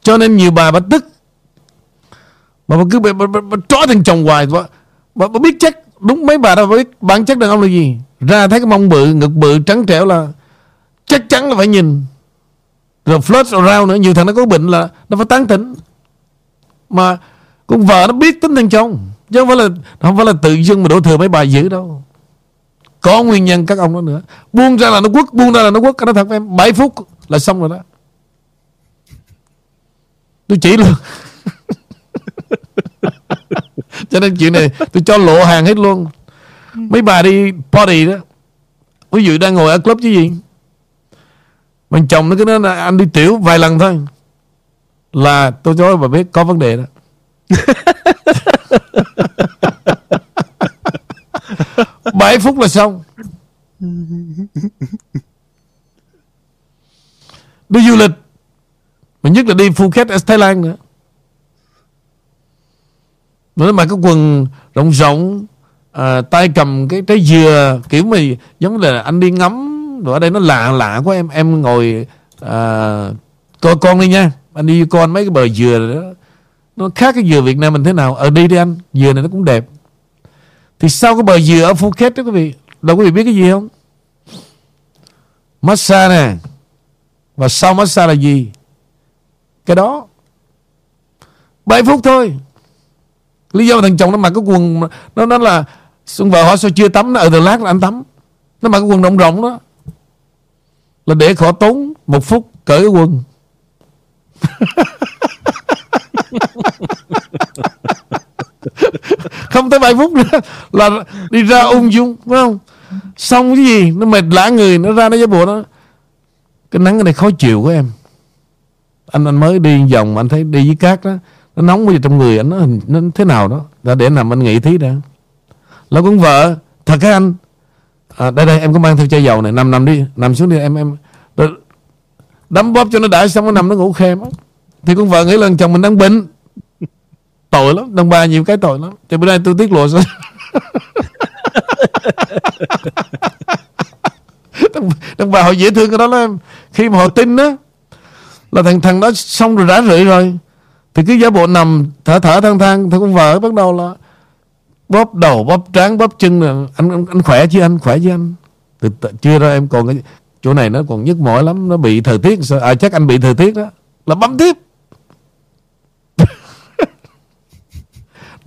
Cho nên nhiều bà bà tức. Mà bà cứ bà, bà, bà, bà trói thằng chồng hoài. Bà, bà, bà biết chắc đúng mấy bà đâu bà biết bản chất đàn ông là gì. Ra thấy cái mông bự ngực bự trắng trẻo là chắc chắn là phải nhìn. Rồi flirt around nữa nhiều thằng nó có bệnh là nó phải tán tỉnh. Mà con vợ nó biết tính thằng chồng chứ không phải là không phải là tự dưng mà đổ thừa mấy bà dữ đâu có nguyên nhân các ông đó nữa. Buông ra là nó quất, buông ra là nó quất. Nó thật với em 7 phút là xong rồi đó. Tôi chỉ luôn. Cho nên chuyện này, tôi cho lộ hàng hết luôn. Mấy bà đi party đó. Ví dụ đang ngồi ở club chứ gì. Mình chồng nó cứ nói là anh đi tiểu vài lần thôi. Là tôi cho bà biết có vấn đề đó. bảy phút là xong. Đi du lịch mà nhất là đi Phuket ở Thái Lan nữa nó mặc cái quần rộng rộng à, tay cầm cái trái dừa kiểu mà giống là anh đi ngắm. Rồi ở đây nó lạ lạ quá em em ngồi à, coi con đi nha. Anh đi con mấy cái bờ dừa đó. Nó khác cái dừa Việt Nam mình thế nào? Ở đi đi anh dừa này nó cũng đẹp thì sau cái bờ dừa ở Phuket đó, quý vị, đâu quý vị biết cái gì không? Massage nè. Và sau massage là gì? Cái đó. 7 phút thôi. Lý do thằng chồng nó mặc cái quần nó nó là xuân vợ hỏi sao chưa tắm, nó ở từ lát là anh tắm. Nó mặc cái quần rộng rộng đó. Là để khỏi tốn một phút cởi cái quần. không tới vài phút nữa là đi ra ung dung phải không? Xong cái gì? Nó mệt lã người nó ra nó giả bộ nó. Cái nắng này khó chịu của em. Anh anh mới đi vòng anh thấy đi với cát đó nó nóng bây giờ trong người anh nó, nó thế nào đó. Đã để nằm anh nghĩ tí đã. Là con vợ thật cái anh? À, đây đây em có mang theo chai dầu này nằm nằm đi nằm xuống đi em em. Đấm bóp cho nó đã xong nó nằm nó ngủ khem thì con vợ nghĩ là chồng mình đang bệnh tội lắm đàn bà nhiều cái tội lắm. Thì bữa nay tôi tiết lộ sao? Đàn bà họ dễ thương cái đó lắm. Khi mà họ tin đó là thằng thằng đó xong rồi rã rưởi rồi thì cứ giả bộ nằm thở thở than than thì con vợ bắt đầu là bóp đầu bóp trán bóp chân là anh, anh anh khỏe chứ anh? Khỏe chứ anh? Từ, từ, chưa ra em còn cái chỗ này nó còn nhức mỏi lắm nó bị thời tiết à chắc anh bị thời tiết đó. Là bấm tiếp.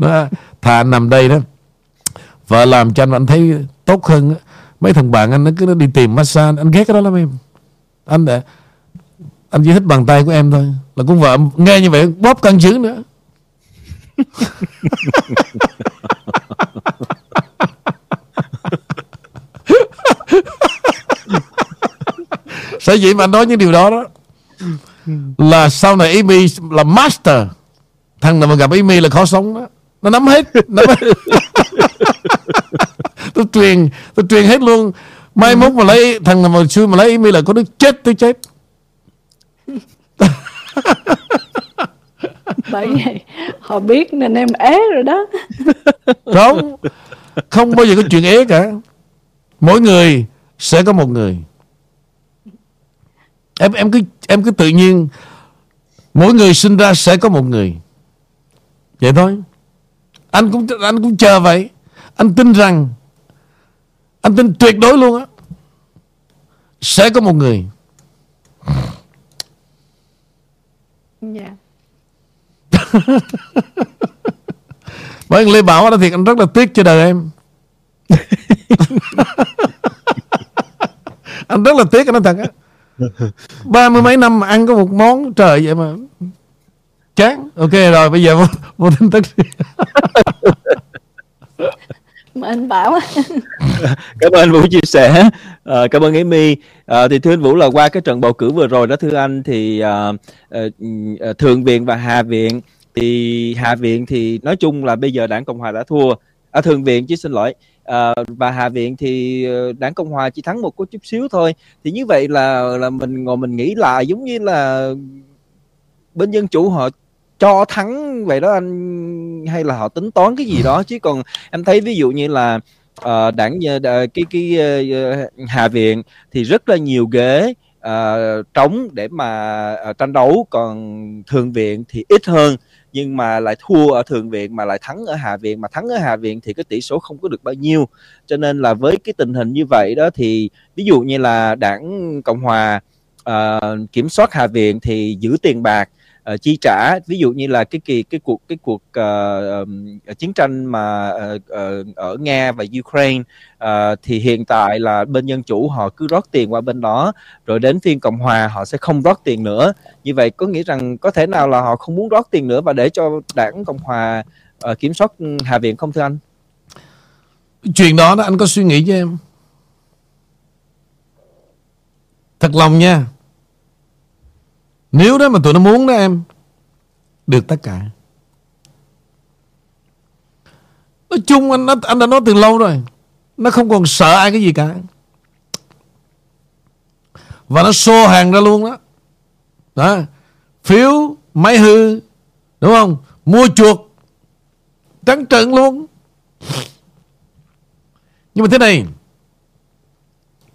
Nó thà nằm đây đó. Vợ làm cho anh anh thấy tốt hơn mấy thằng bạn anh nó cứ nó đi tìm massage, anh ghét cái đó lắm em. Anh đã, anh chỉ thích bàn tay của em thôi. Là con vợ nghe như vậy, bóp căng chữ nữa. Sở dĩ mà anh nói những điều đó đó, Là sau này Amy là master. Thằng nào mà gặp Amy là khó sống đó. Nó nắm hết, nắm hết. Tôi truyền Tôi truyền hết luôn. Mai mốt mà lấy Thằng nào mà xui mà lấy Amy là có đứa chết tôi chết. Bởi vậy họ biết nên em ế rồi đó. Không không bao giờ có chuyện ế cả. Mỗi người sẽ có một người. Em em cứ em cứ tự nhiên mỗi người sinh ra sẽ có một người. Vậy thôi anh cũng anh cũng chờ vậy. Anh tin rằng anh tin tuyệt đối luôn á. Sẽ có một người. Dạ. Yeah. Bởi Lê Bảo đó thiệt anh rất là tiếc cho đời em. Anh rất là tiếc anh nói thật á. Ba mươi mấy năm mà ăn có một món trời vậy mà Chán. Ok rồi bây giờ vô, vô tin tức mà anh Bảo cảm ơn anh Vũ chia sẻ. À, cảm ơn Amy à, thì thưa anh Vũ là qua cái trận bầu cử vừa rồi đó thưa anh thì à, à, thượng viện và hạ viện thì hạ viện thì nói chung là bây giờ đảng cộng hòa đã thua. À, thượng viện chứ xin lỗi. À, và hạ viện thì đảng cộng hòa chỉ thắng một chút xíu thôi. Thì như vậy là là mình ngồi mình nghĩ lại giống như là bên dân chủ họ cho thắng vậy đó anh hay là họ tính toán cái gì đó? Chứ còn em thấy ví dụ như là uh, đảng uh, cái cái uh, hạ viện thì rất là nhiều ghế uh, trống để mà uh, tranh đấu. Còn thượng viện thì ít hơn nhưng mà lại thua ở thượng viện mà lại thắng ở hạ viện. Mà thắng ở hạ viện thì cái tỷ số không có được bao nhiêu. Cho nên là với cái tình hình như vậy đó thì ví dụ như là đảng cộng hòa uh, kiểm soát hạ viện thì giữ tiền bạc uh, chi trả. Ví dụ như là cái kỳ cái cuộc cái cuộc uh, uh, chiến tranh mà uh, uh, ở Nga và Ukraine uh, thì hiện tại là bên dân chủ họ cứ rót tiền qua bên đó rồi đến phiên cộng hòa họ sẽ không rót tiền nữa. Như vậy có nghĩa rằng có thể nào là họ không muốn rót tiền nữa và để cho đảng cộng hòa uh, kiểm soát hạ viện không thưa anh? Chuyện đó đó anh có suy nghĩ với em? Thật lòng nha nếu đó mà tụi nó muốn đó em Được tất cả. Nói chung anh, anh đã nói từ lâu rồi Nó không còn sợ ai cái gì cả. Và nó xô hàng ra luôn đó. Đó Phiếu máy hư Đúng không? Mua chuột Trắng trợn luôn. Nhưng mà thế này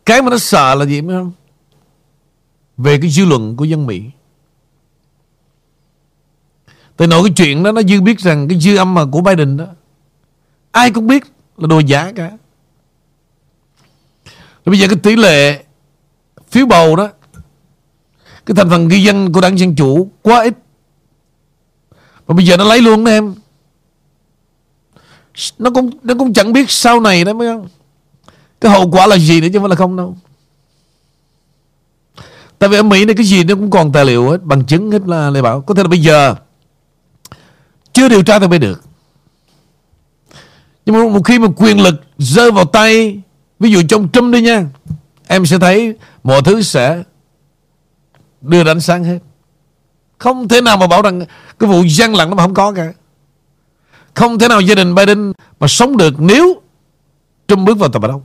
Cái mà nó sợ là gì không? Về cái dư luận của dân Mỹ. Tại nội cái chuyện đó nó dư biết rằng cái dư âm mà của Biden đó ai cũng biết là đồ giả cả. Rồi bây giờ cái tỷ lệ phiếu bầu đó cái thành phần ghi danh của đảng Dân Chủ quá ít. Và bây giờ nó lấy luôn đó em. Nó cũng nó cũng chẳng biết sau này đó mới không. Cái hậu quả là gì nữa chứ không là không đâu. Tại vì ở Mỹ này cái gì nó cũng còn tài liệu hết, bằng chứng hết là Lê Bảo. Có thể là bây giờ chưa điều tra thì mới được. Nhưng mà một khi mà quyền lực rơi vào tay, Ví dụ trong Trump đi nha, Em sẽ thấy mọi thứ sẽ đưa đến sáng hết. Không thể nào mà bảo rằng Cái vụ gian lận nó mà không có cả. Không thể nào gia đình Biden Mà sống được nếu Trump bước vào tòa bạch ốc.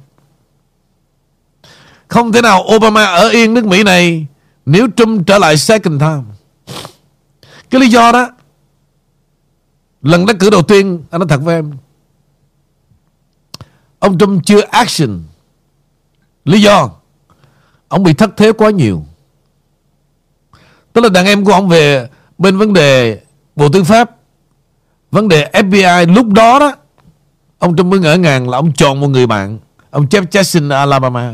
Không thể nào Obama ở yên nước Mỹ này Nếu Trump trở lại second time Cái lý do đó Lần đắc cử đầu tiên, Anh nói thật với em. Ông Trump chưa action. Lý do, Ông bị thất thế quá nhiều. Tức là đàn em của ông về Bên vấn đề Bộ Tư pháp, Vấn đề FBI lúc đó đó, Ông Trump mới ngỡ ngàng là ông chọn một người bạn, Ông Jeff Jackson ở Alabama.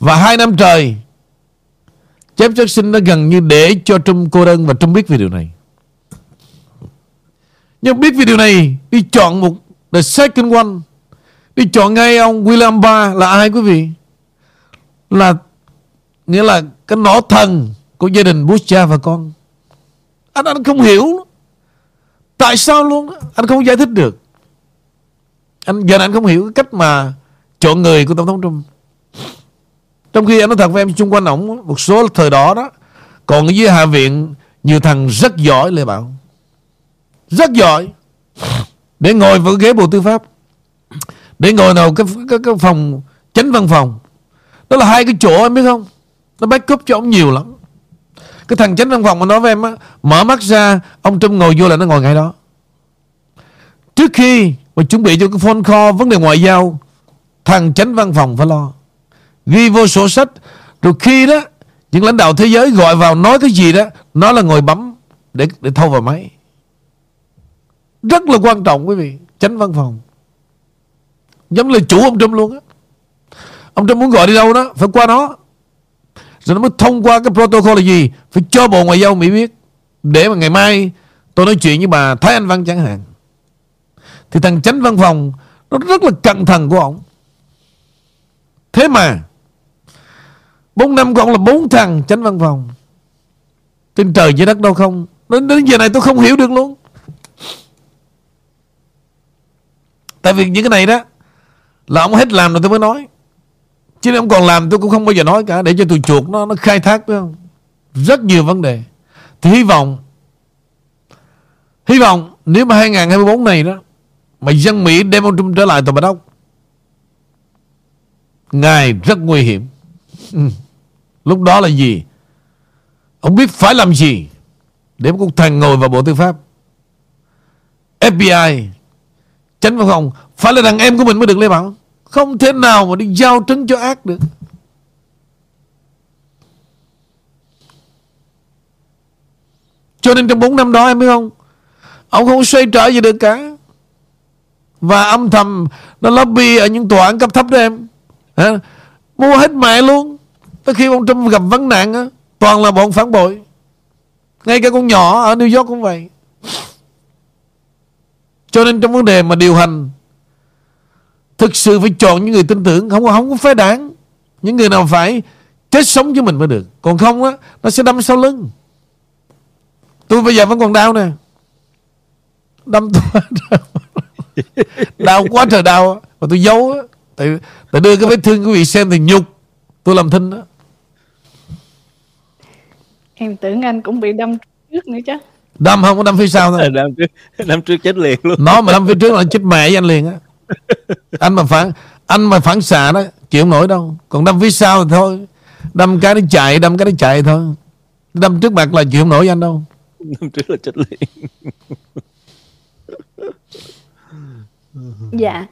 Và hai năm trời, Jeff Jackson đã gần như để cho Trump cô đơn Và Trump biết về điều này. Nhưng biết vì điều này, Đi chọn một The second one. Đi chọn ngay ông William Barr là ai quý vị? Là, Nghĩa là cái nỏ thần Của gia đình Bush cha và con. Anh anh không hiểu. Tại sao luôn Anh không giải thích được. Anh, Giờ anh không hiểu cái cách mà Chọn người của Tổng thống Trump. Trong khi anh nói thật với em, Xung quanh ổng, Một số thời đó đó, Còn ở dưới Hạ viện, Nhiều thằng rất giỏi Lê Bảo. Rất giỏi. Để ngồi vào ghế Bộ Tư pháp. Để ngồi nào cái, cái, cái phòng Chánh văn phòng. Đó là hai cái chỗ em biết không? Nó backup cho ông nhiều lắm. Cái thằng chánh văn phòng mà nói với em á Mở mắt ra Ông Trump ngồi vô là nó ngồi ngay đó. Trước khi mà chuẩn bị cho cái phone call Vấn đề ngoại giao Thằng chánh văn phòng phải lo. Ghi vô sổ sách. Rồi khi đó Những lãnh đạo thế giới gọi vào nói cái gì đó Nó là ngồi bấm Để để thâu vào máy. Rất là quan trọng quý vị. Tránh văn phòng. Giống là chủ ông Trump luôn á. Ông Trump muốn gọi đi đâu đó Phải qua nó Rồi nó mới thông qua cái protocol là gì? Phải cho Bộ Ngoại giao Mỹ biết. Để mà ngày mai tôi nói chuyện với bà Thái Anh Văn chẳng hạn. Thì thằng tránh văn phòng Nó rất là cẩn thận của ông. Thế mà Bốn năm con là bốn thằng tránh văn phòng. Trên trời dưới đất đâu không? Đến, đến giờ này tôi không hiểu được luôn. Tại vì những cái này đó, Là ông hết làm rồi tôi mới nói. Chứ nếu ông còn làm, tôi cũng không bao giờ nói cả, Để cho tụi chuột nó nó khai thác, phải không? Rất nhiều vấn đề. Thì hy vọng Hy vọng nếu mà 2024 này đó, Mà dân Mỹ đem ông Trump trở lại tòa bạch ốc, Ngài rất nguy hiểm. Ừ. Lúc đó là gì? Ông biết phải làm gì Để một cuộc thằng ngồi vào Bộ Tư pháp? FBI Chánh văn phòng. Phải là đàn em của mình mới được Lê Bảo Không thể nào mà đi giao trứng cho ác được. Cho nên trong 4 năm đó em biết không? Ông không xoay trở gì được cả. Và âm thầm Nó lobby ở những tòa án cấp thấp đó em. À, Mua hết mẹ luôn. Tới khi ông Trump gặp vấn nạn á Toàn là bọn phản bội. Ngay cả con nhỏ ở New York cũng vậy. Cho nên trong vấn đề mà điều hành Thực sự phải chọn những người tin tưởng Không không có phái đảng. Những người nào phải chết sống với mình mới được. Còn không á Nó sẽ đâm sau lưng. Tôi bây giờ vẫn còn đau nè. Đâm tôi Đau. Quá trời đau mà tôi giấu á. Tại, tại đưa cái vết thương quý vị xem thì nhục. Tôi làm thinh đó Em tưởng anh cũng bị đâm trước nữa chứ. Đâm không có đâm phía sau thôi. Đâm trước, đâm trước chết liền luôn. Nó mà đâm phía trước là chết mẹ với anh liền á. Anh mà phản Anh mà phản xạ đó Chịu không nổi đâu. Còn đâm phía sau thì thôi. Đâm cái nó chạy Đâm cái nó chạy thôi. Đâm trước mặt là chịu không nổi với anh đâu. Đâm trước là chết liền. Dạ.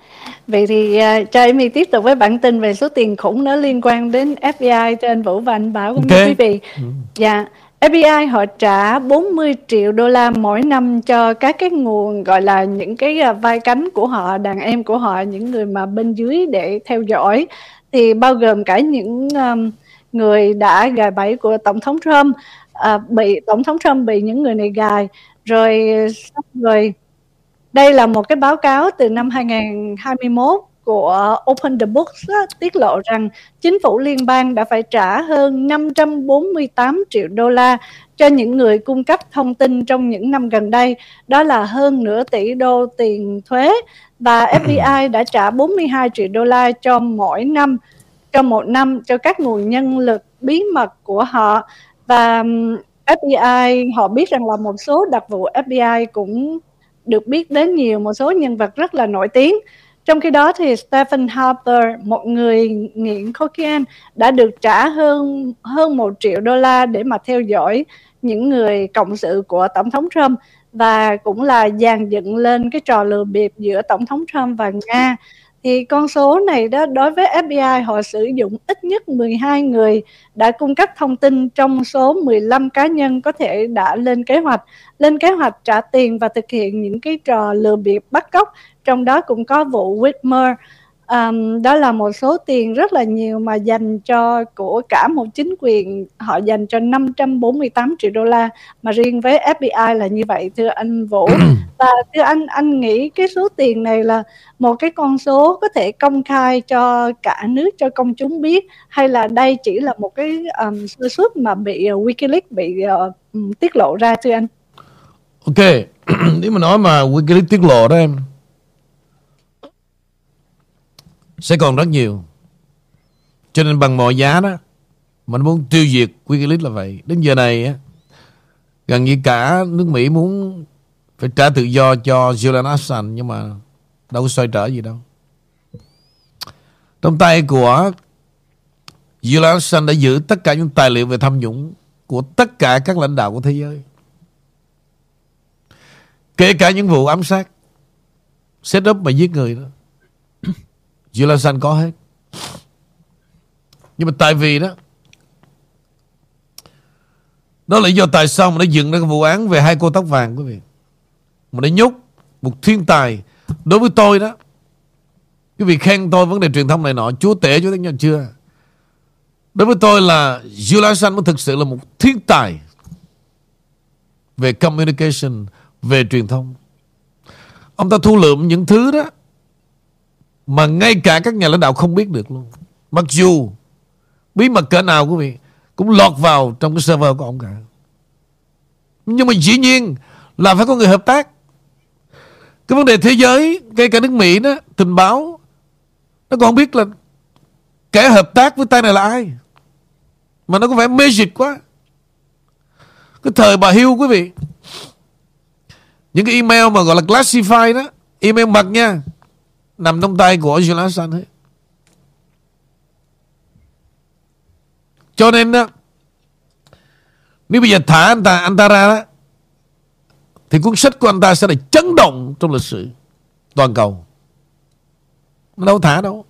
Vậy thì uh, cho Amy tiếp tục với bản tin về số tiền khủng đó liên quan đến FBI trên Vũ và anh Bảo cũng Ok. như quý vị. Dạ, FBI họ trả 40 triệu đô la mỗi năm cho các cái nguồn gọi là những cái à, vai cánh của họ, đàn em của họ, những người mà bên dưới để theo dõi. Thì bao gồm cả những um, người đã gài bẫy của Tổng thống Trump, à, bị Tổng thống Trump bị những người này gài. Rồi rồi đây là một cái báo cáo từ năm 2021 của Open the Books á, tiết lộ rằng chính phủ liên bang đã phải trả hơn 548 triệu đô la cho những người cung cấp thông tin trong những năm gần đây, đó là hơn nửa tỷ đô tiền thuế và FBI đã trả 42 triệu đô la cho mỗi năm cho một năm cho các nguồn nhân lực bí mật của họ và ừm, FBI họ biết rằng là một số đặc vụ FBI cũng được biết đến nhiều một số nhân vật rất là nổi tiếng. Trong khi đó thì Stephen Harper, một người nghiện cocaine, đã được trả hơn hơn một triệu đô la để mà theo dõi những người cộng sự của Tổng thống Trump và cũng là dàn dựng lên cái trò lừa bịp giữa Tổng thống Trump và Nga. Thì con số này đó, đối với FBI họ sử dụng ít nhất 12 người đã cung cấp thông tin trong số 15 cá nhân có thể đã lên kế hoạch. Lên kế hoạch trả tiền và thực hiện những cái trò lừa bịp bắt cóc, trong đó cũng có vụ Whitmer um, đó là một số tiền rất là nhiều mà dành cho của cả một chính quyền họ dành cho 548 triệu đô la mà riêng với FBI là như vậy thưa anh Vũ và thưa anh anh nghĩ cái số tiền này là một cái con số có thể công khai cho cả nước cho công chúng biết hay là đây chỉ là một cái um, sơ suất mà bị uh, WikiLeaks bị uh, tiết lộ ra thưa anh? Ok, nếu mà nói mà WikiLeaks tiết lộ đó em sẽ còn rất nhiều. Cho nên bằng mọi giá đó mình muốn tiêu diệt WikiLeaks là vậy. Đến giờ này gần như cả nước Mỹ muốn phải trả tự do cho Julian Assange, nhưng mà đâu có xoay trở gì đâu. Trong tay của Julian Assange đã giữ tất cả những tài liệu về tham nhũng của tất cả các lãnh đạo của thế giới. Kể cả những vụ ám sát setup mà giết người đó Julian có hết. Nhưng mà tại vì đó Đó là lý do tại sao mà nó dựng ra cái vụ án Về hai cô tóc vàng, quý vị. Mà nó nhốt một thiên tài. Đối với tôi đó, Quý vị khen tôi vấn đề truyền thông này nọ, Chúa tể chúa thánh chưa? Đối với tôi là Julian Assange mới thực sự là một thiên tài Về communication, Về truyền thông. Ông ta thu lượm những thứ đó mà ngay cả các nhà lãnh đạo không biết được luôn. Mặc dù bí mật cỡ nào quý vị cũng lọt vào trong cái server của ông cả. Nhưng mà dĩ nhiên là phải có người hợp tác. Cái vấn đề thế giới, ngay cả nước Mỹ đó, tình báo, nó còn biết là kẻ hợp tác với tay này là ai. Mà nó có vẻ mê dịch quá. Cái thời bà Hill quý vị, những cái email mà gọi là classified đó, email mật nha, nằm trong tay của Julian hết. Cho nên đó, Nếu bây giờ thả anh ta Anh ta ra đó, Thì cuốn sách của anh ta sẽ là chấn động Trong lịch sử toàn cầu. Nó đâu thả đâu.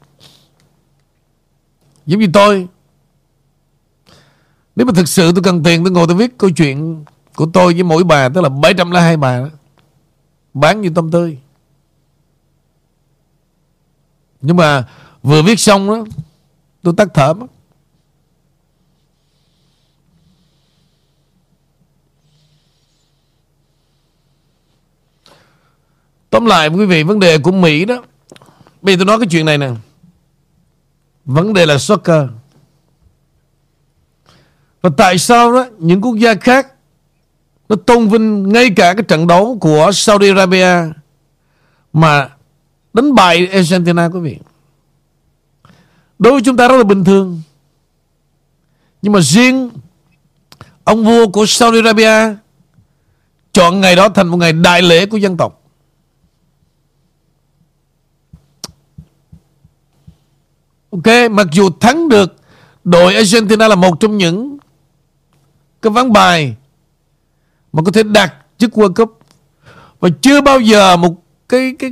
Giống như tôi. Nếu mà thực sự tôi cần tiền, Tôi ngồi tôi viết câu chuyện Của tôi với mỗi bà, Tức là 702 bà đó, Bán như tôm tươi nhưng mà vừa viết xong đó, Tôi tắt thở mất. Tóm lại, quý vị, vấn đề của Mỹ đó, Bây giờ tôi nói cái chuyện này nè. Vấn đề là soccer. Và tại sao đó, Những quốc gia khác, Nó tôn vinh ngay cả cái trận đấu Của Saudi Arabia Mà đánh bại Argentina quý vị. Đối với chúng ta rất là bình thường. Nhưng mà riêng ông vua của Saudi Arabia chọn ngày đó thành một ngày đại lễ của dân tộc. Ok, mặc dù thắng được đội Argentina là một trong những cái ván bài mà có thể đạt chức World Cup và chưa bao giờ một cái cái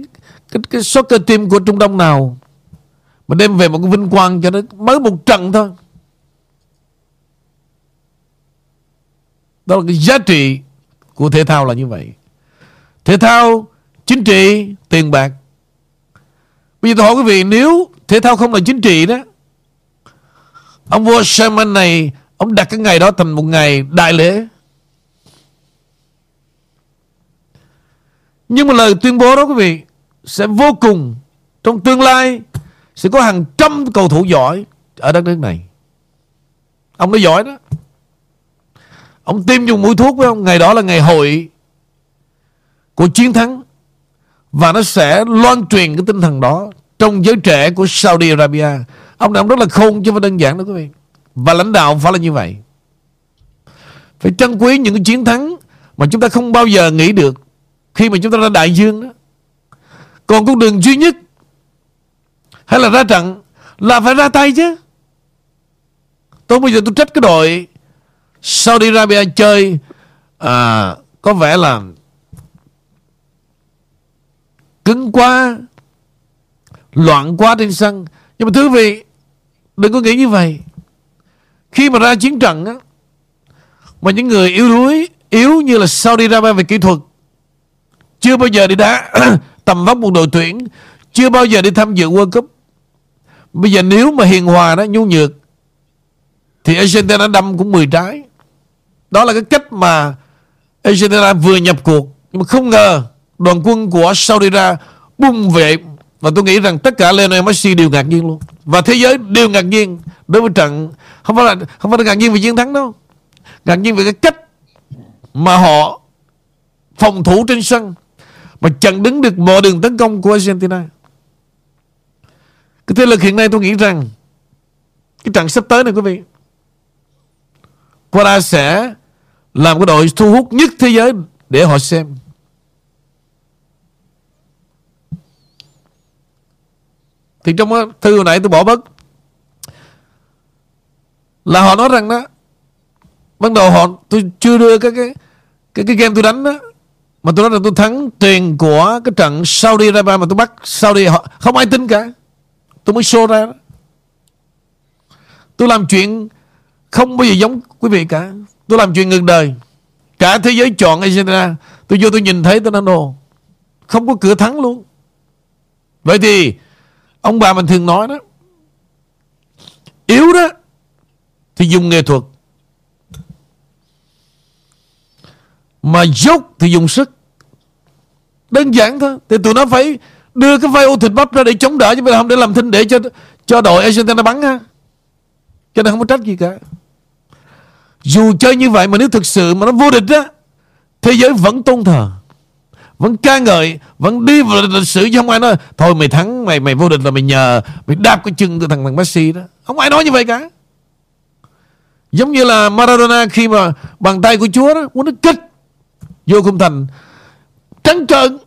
cái, cái soccer team của Trung Đông nào mà đem về một cái vinh quang cho nó mới một trận thôi? Đó là cái giá trị của thể thao là như vậy. Thể thao chính trị tiền bạc. Bây giờ tôi hỏi quý vị nếu thể thao không là chính trị đó ông vua Sherman này ông đặt cái ngày đó thành một ngày đại lễ. Nhưng mà lời tuyên bố đó quý vị sẽ vô cùng trong tương lai sẽ có hàng trăm cầu thủ giỏi ở đất nước này. Ông nói giỏi đó. Ông tiêm dùng mũi thuốc với ông. Ngày đó là ngày hội của chiến thắng. Và nó sẽ loan truyền cái tinh thần đó trong giới trẻ của Saudi Arabia. Ông này ông rất là khôn chứ không phải đơn giản đó quý vị. Và lãnh đạo phải là như vậy. Phải trân quý những cái chiến thắng mà chúng ta không bao giờ nghĩ được khi mà chúng ta ra đại dương đó. Còn con đường duy nhất Hay là ra trận Là phải ra tay chứ. Tôi bây giờ tôi trách cái đội Saudi Arabia chơi à, Có vẻ là Cứng quá Loạn quá trên sân. Nhưng mà thưa vị Đừng có nghĩ như vậy. Khi mà ra chiến trận á Mà những người yếu đuối Yếu như là Saudi Arabia về kỹ thuật Chưa bao giờ đi đá tầm vóc một đội tuyển, chưa bao giờ đi tham dự World Cup. Bây giờ nếu mà hiền hòa đó, nhu nhược, thì Argentina đâm cũng 10 trái. Đó là cái cách mà Argentina vừa nhập cuộc. Nhưng mà không ngờ đoàn quân của Saudi ra bung về và tôi nghĩ rằng tất cả Lionel Messi đều ngạc nhiên luôn. Và thế giới đều ngạc nhiên đối với trận. Không phải là, không phải là ngạc nhiên về chiến thắng đâu. Ngạc nhiên về cái cách mà họ phòng thủ trên sân mà chặn đứng được mọi đường tấn công của Argentina. Cái thế lực hiện nay tôi nghĩ rằng, cái trận sắp tới này quý vị Qatar sẽ làm cái đội thu hút nhất thế giới để họ xem. Thì trong thư hồi nãy tôi bỏ bớt là họ nói rằng đó, ban đầu họ, tôi chưa đưa cái cái cái cái game tôi đánh đó mà tôi nói là tôi thắng tiền của cái trận Saudi Arabia mà tôi bắt. Saudi, họ, không ai tin cả. Tôi mới show ra đó. tôi làm chuyện không bao giờ giống quý vị cả. Tôi làm chuyện ngược đời. Cả thế giới chọn Argentina. Tôi vô tôi nhìn thấy tôi nói, no, không có cửa thắng luôn. Vậy thì ông bà mình thường nói đó, yếu đó, thì dùng nghệ thuật. Mà dốc thì dùng sức đơn giản thôi. Thì tụi nó phải đưa cái vai ô thịt bắp ra để chống đỡ, chứ bây giờ không để làm thinh để cho cho đội Argentina bắn ha. Cho nên không có trách gì cả. Dù chơi như vậy mà nếu thực sự mà nó vô địch á, thế giới vẫn tôn thờ, vẫn ca ngợi, vẫn đi vào lịch sử, chứ không ai nói, thôi mày thắng, mày mày vô địch là mày nhờ, mày đạp cái chân của thằng thằng Messi đó. Không ai nói như vậy cả. Giống như là Maradona khi mà bàn tay của Chúa đó, muốn nó kích vô khung thành trắng trợn.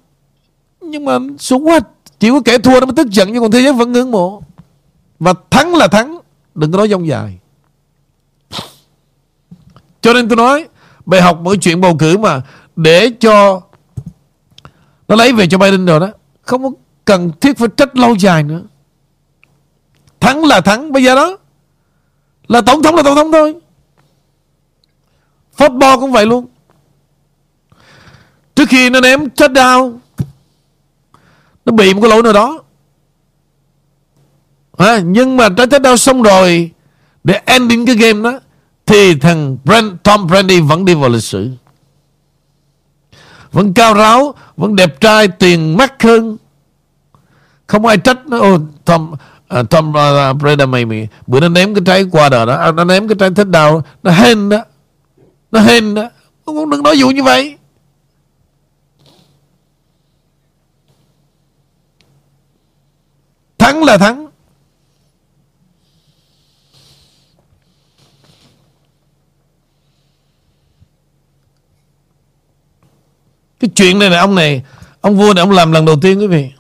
Nhưng mà xuống quá, chỉ có kẻ thua nó mới tức giận, nhưng còn thế giới vẫn ngưỡng mộ. Và thắng là thắng, đừng có nói dông dài. Cho nên tôi nói, bài học mỗi chuyện bầu cử mà để cho nó lấy về cho Biden rồi đó, không có cần thiết phải trách lâu dài nữa. Thắng là thắng, bây giờ đó là tổng thống là tổng thống thôi. Football cũng vậy luôn trước khi nó ném touchdown nó bị một cái lỗi nào đó. À, nhưng mà trái touchdown xong rồi để ending cái game đó thì thằng brand Tom Brady vẫn đi vào lịch sử. Vẫn cao ráo vẫn đẹp trai tiền mắt hơn. Không ai trách nó. Ô Tom uh, Tom uh, Brady mày mày bữa nó ném cái trái qua đời đó. À, nó ném cái trái thích đào nó hên đó. Nó hên đó. Không đừng nói vụ như vậy. Thắng là thắng. Cái chuyện này là ông này, ông vua này, ông làm lần đầu tiên quý vị.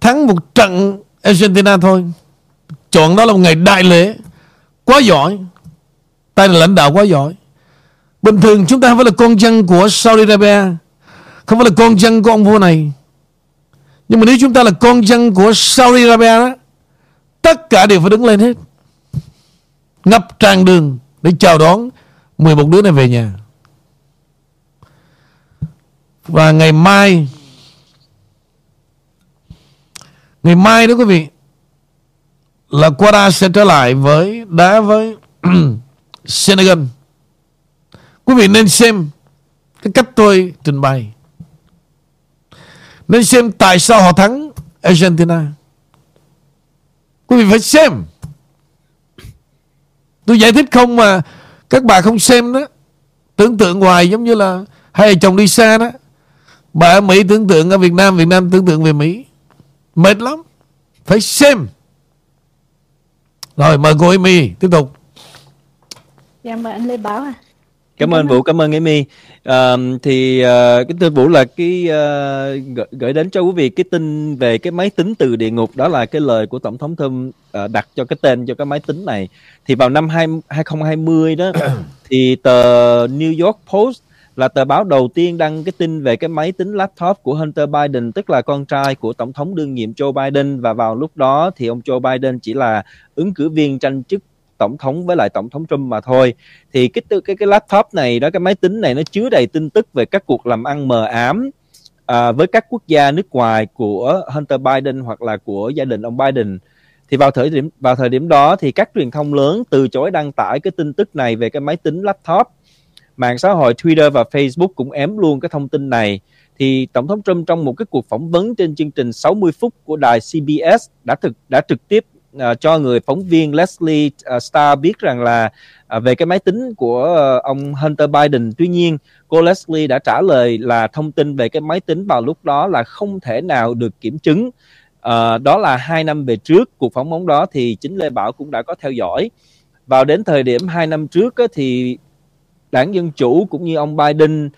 Thắng một trận Argentina thôi. Chọn đó là một ngày đại lễ. Quá giỏi. Tay là lãnh đạo quá giỏi. Bình thường chúng ta không phải là con dân của Saudi Arabia. Không phải là con dân của ông vua này nhưng mà nếu chúng ta là con dân của Saudi Arabia đó, tất cả đều phải đứng lên hết. Ngập tràn đường để chào đón 11 đứa này về nhà. Và ngày mai Ngày mai đó quý vị, Là Quara sẽ trở lại với Đá với Senegal. Quý vị nên xem Cái cách tôi trình bày. Nên xem tại sao họ thắng Argentina. Quý vị phải xem. Tôi giải thích không mà Các bà không xem đó. Tưởng tượng hoài giống như là Hai chồng đi xa đó. Bà ở Mỹ tưởng tượng, ở Việt Nam Việt Nam tưởng tượng về Mỹ. Mệt lắm. Phải xem. Rồi, mời cô Amy tiếp tục. Dạ mời anh Lê Bảo à. Cảm ơn Vũ, cảm ơn Amy. À, thì uh, cái tên Vũ là cái uh, gửi, gửi đến cho quý vị cái tin về cái máy tính từ địa ngục đó là cái lời của tổng thống Trump uh, đặt cho cái tên cho cái máy tính này. Thì vào năm 2, 2020 đó thì tờ New York Post là tờ báo đầu tiên đăng cái tin về cái máy tính laptop của Hunter Biden tức là con trai của tổng thống đương nhiệm Joe Biden và vào lúc đó thì ông Joe Biden chỉ là ứng cử viên tranh chức tổng thống với lại tổng thống Trump mà thôi. Thì cái cái cái laptop này đó cái máy tính này nó chứa đầy tin tức về các cuộc làm ăn mờ ám à, với các quốc gia nước ngoài của Hunter Biden hoặc là của gia đình ông Biden. Thì vào thời điểm vào thời điểm đó thì các truyền thông lớn từ chối đăng tải cái tin tức này về cái máy tính laptop. Mạng xã hội Twitter và Facebook cũng ém luôn cái thông tin này. Thì tổng thống Trump trong một cái cuộc phỏng vấn trên chương trình 60 phút của đài CBS đã thực đã trực tiếp uh, cho người phóng viên Leslie ờ, uh, Star biết rằng là uh, về cái máy tính của uh, ông Hunter Biden. Tuy nhiên, cô Leslie đã trả lời là thông tin về cái máy tính vào lúc đó là không thể nào được kiểm chứng. Uh, đó là hai năm về trước cuộc phỏng vấn đó thì chính Lê Bảo cũng đã có theo dõi. Vào đến thời điểm hai năm trước á, thì đảng Dân Chủ cũng như ông Biden,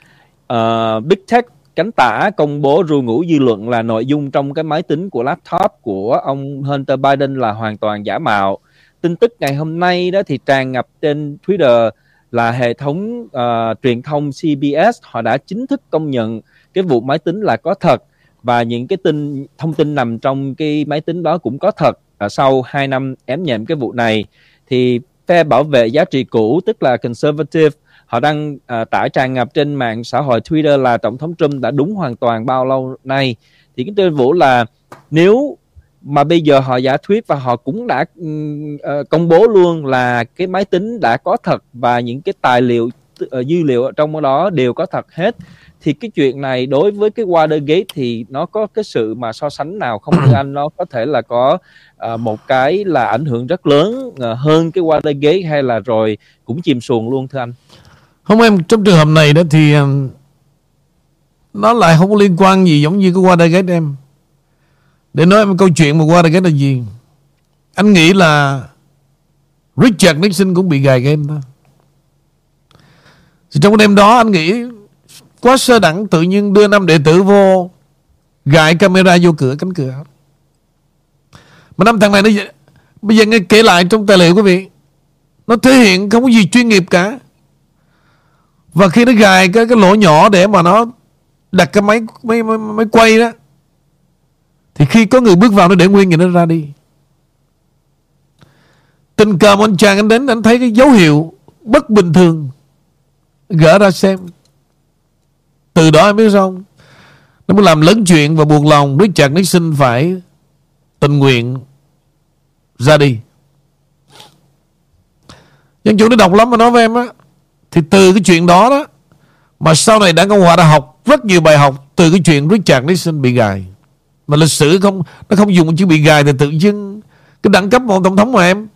uh, Big Tech cánh tả công bố ru ngủ dư luận là nội dung trong cái máy tính của laptop của ông Hunter Biden là hoàn toàn giả mạo. Tin tức ngày hôm nay đó thì tràn ngập trên Twitter là hệ thống uh, truyền thông CBS họ đã chính thức công nhận cái vụ máy tính là có thật và những cái tin thông tin nằm trong cái máy tính đó cũng có thật. À, sau 2 năm ém nhẹm cái vụ này thì phe bảo vệ giá trị cũ tức là conservative họ đăng uh, tải tràn ngập trên mạng xã hội Twitter là tổng thống Trump đã đúng hoàn toàn bao lâu nay. Thì cái tên vũ là nếu mà bây giờ họ giả thuyết và họ cũng đã uh, công bố luôn là cái máy tính đã có thật và những cái tài liệu uh, dữ liệu ở trong đó đều có thật hết thì cái chuyện này đối với cái Watergate thì nó có cái sự mà so sánh nào không thưa anh? Nó có thể là có uh, một cái là ảnh hưởng rất lớn uh, hơn cái Watergate hay là rồi cũng chìm xuồng luôn thưa anh? Không em, trong trường hợp này đó thì ờ, nó lại không có liên quan gì giống như cái Watergate em. Để nói em câu chuyện mà Watergate là gì? Anh nghĩ là Richard Nixon cũng bị gài game thôi. Thì trong đêm đó anh nghĩ quá sơ đẳng tự nhiên đưa năm đệ tử vô, gài camera vô cửa, cánh cửa. Mà năm thằng này nó, bây giờ nghe kể lại trong tài liệu quý vị, nó thể hiện không có gì chuyên nghiệp cả và khi nó gài cái cái lỗ nhỏ để mà nó đặt cái máy máy máy, máy quay đó thì khi có người bước vào nó để nguyên thì nó ra đi. Tình cờ một anh chàng anh đến anh thấy cái dấu hiệu bất bình thường gỡ ra xem. Từ đó em biết sao không? Nó mới làm lớn chuyện và buộc lòng Richard Nixon phải tình nguyện ra đi. Dân chủ nó độc lắm mà nói với em á thì từ cái chuyện đó đó, Mà sau này đảng Cộng Hòa đã học, Rất nhiều bài học từ cái chuyện Richard Nixon bị gài. Mà lịch sử không, Nó không dùng chữ bị gài thì tự nhiên Cái đẳng cấp một tổng thống mà em.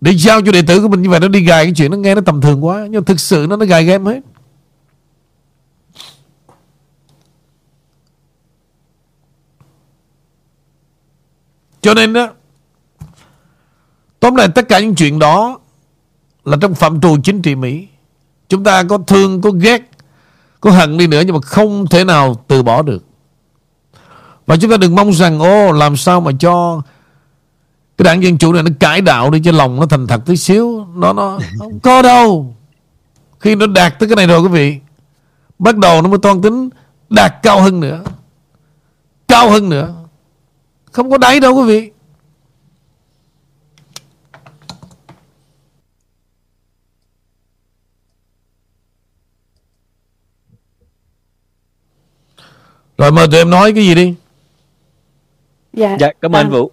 Để giao cho đệ tử của mình như vậy, Nó đi gài cái chuyện nó nghe nó tầm thường quá, Nhưng thực sự nó nó gài game hết. Cho nên đó Tóm lại tất cả những chuyện đó là trong phạm trù chính trị Mỹ. Chúng ta có thương, có ghét, có hận đi nữa nhưng mà không thể nào từ bỏ được. Và chúng ta đừng mong rằng ô làm sao mà cho cái đảng Dân Chủ này nó cải đạo đi cho lòng nó thành thật tí xíu. Nó nó không có đâu. Khi nó đạt tới cái này rồi quý vị, bắt đầu nó mới toan tính đạt cao hơn nữa. Cao hơn nữa. Không có đáy đâu quý vị. Rồi mời tụi em nói cái gì đi. Dạ. Dạ, cảm ơn à, Vũ.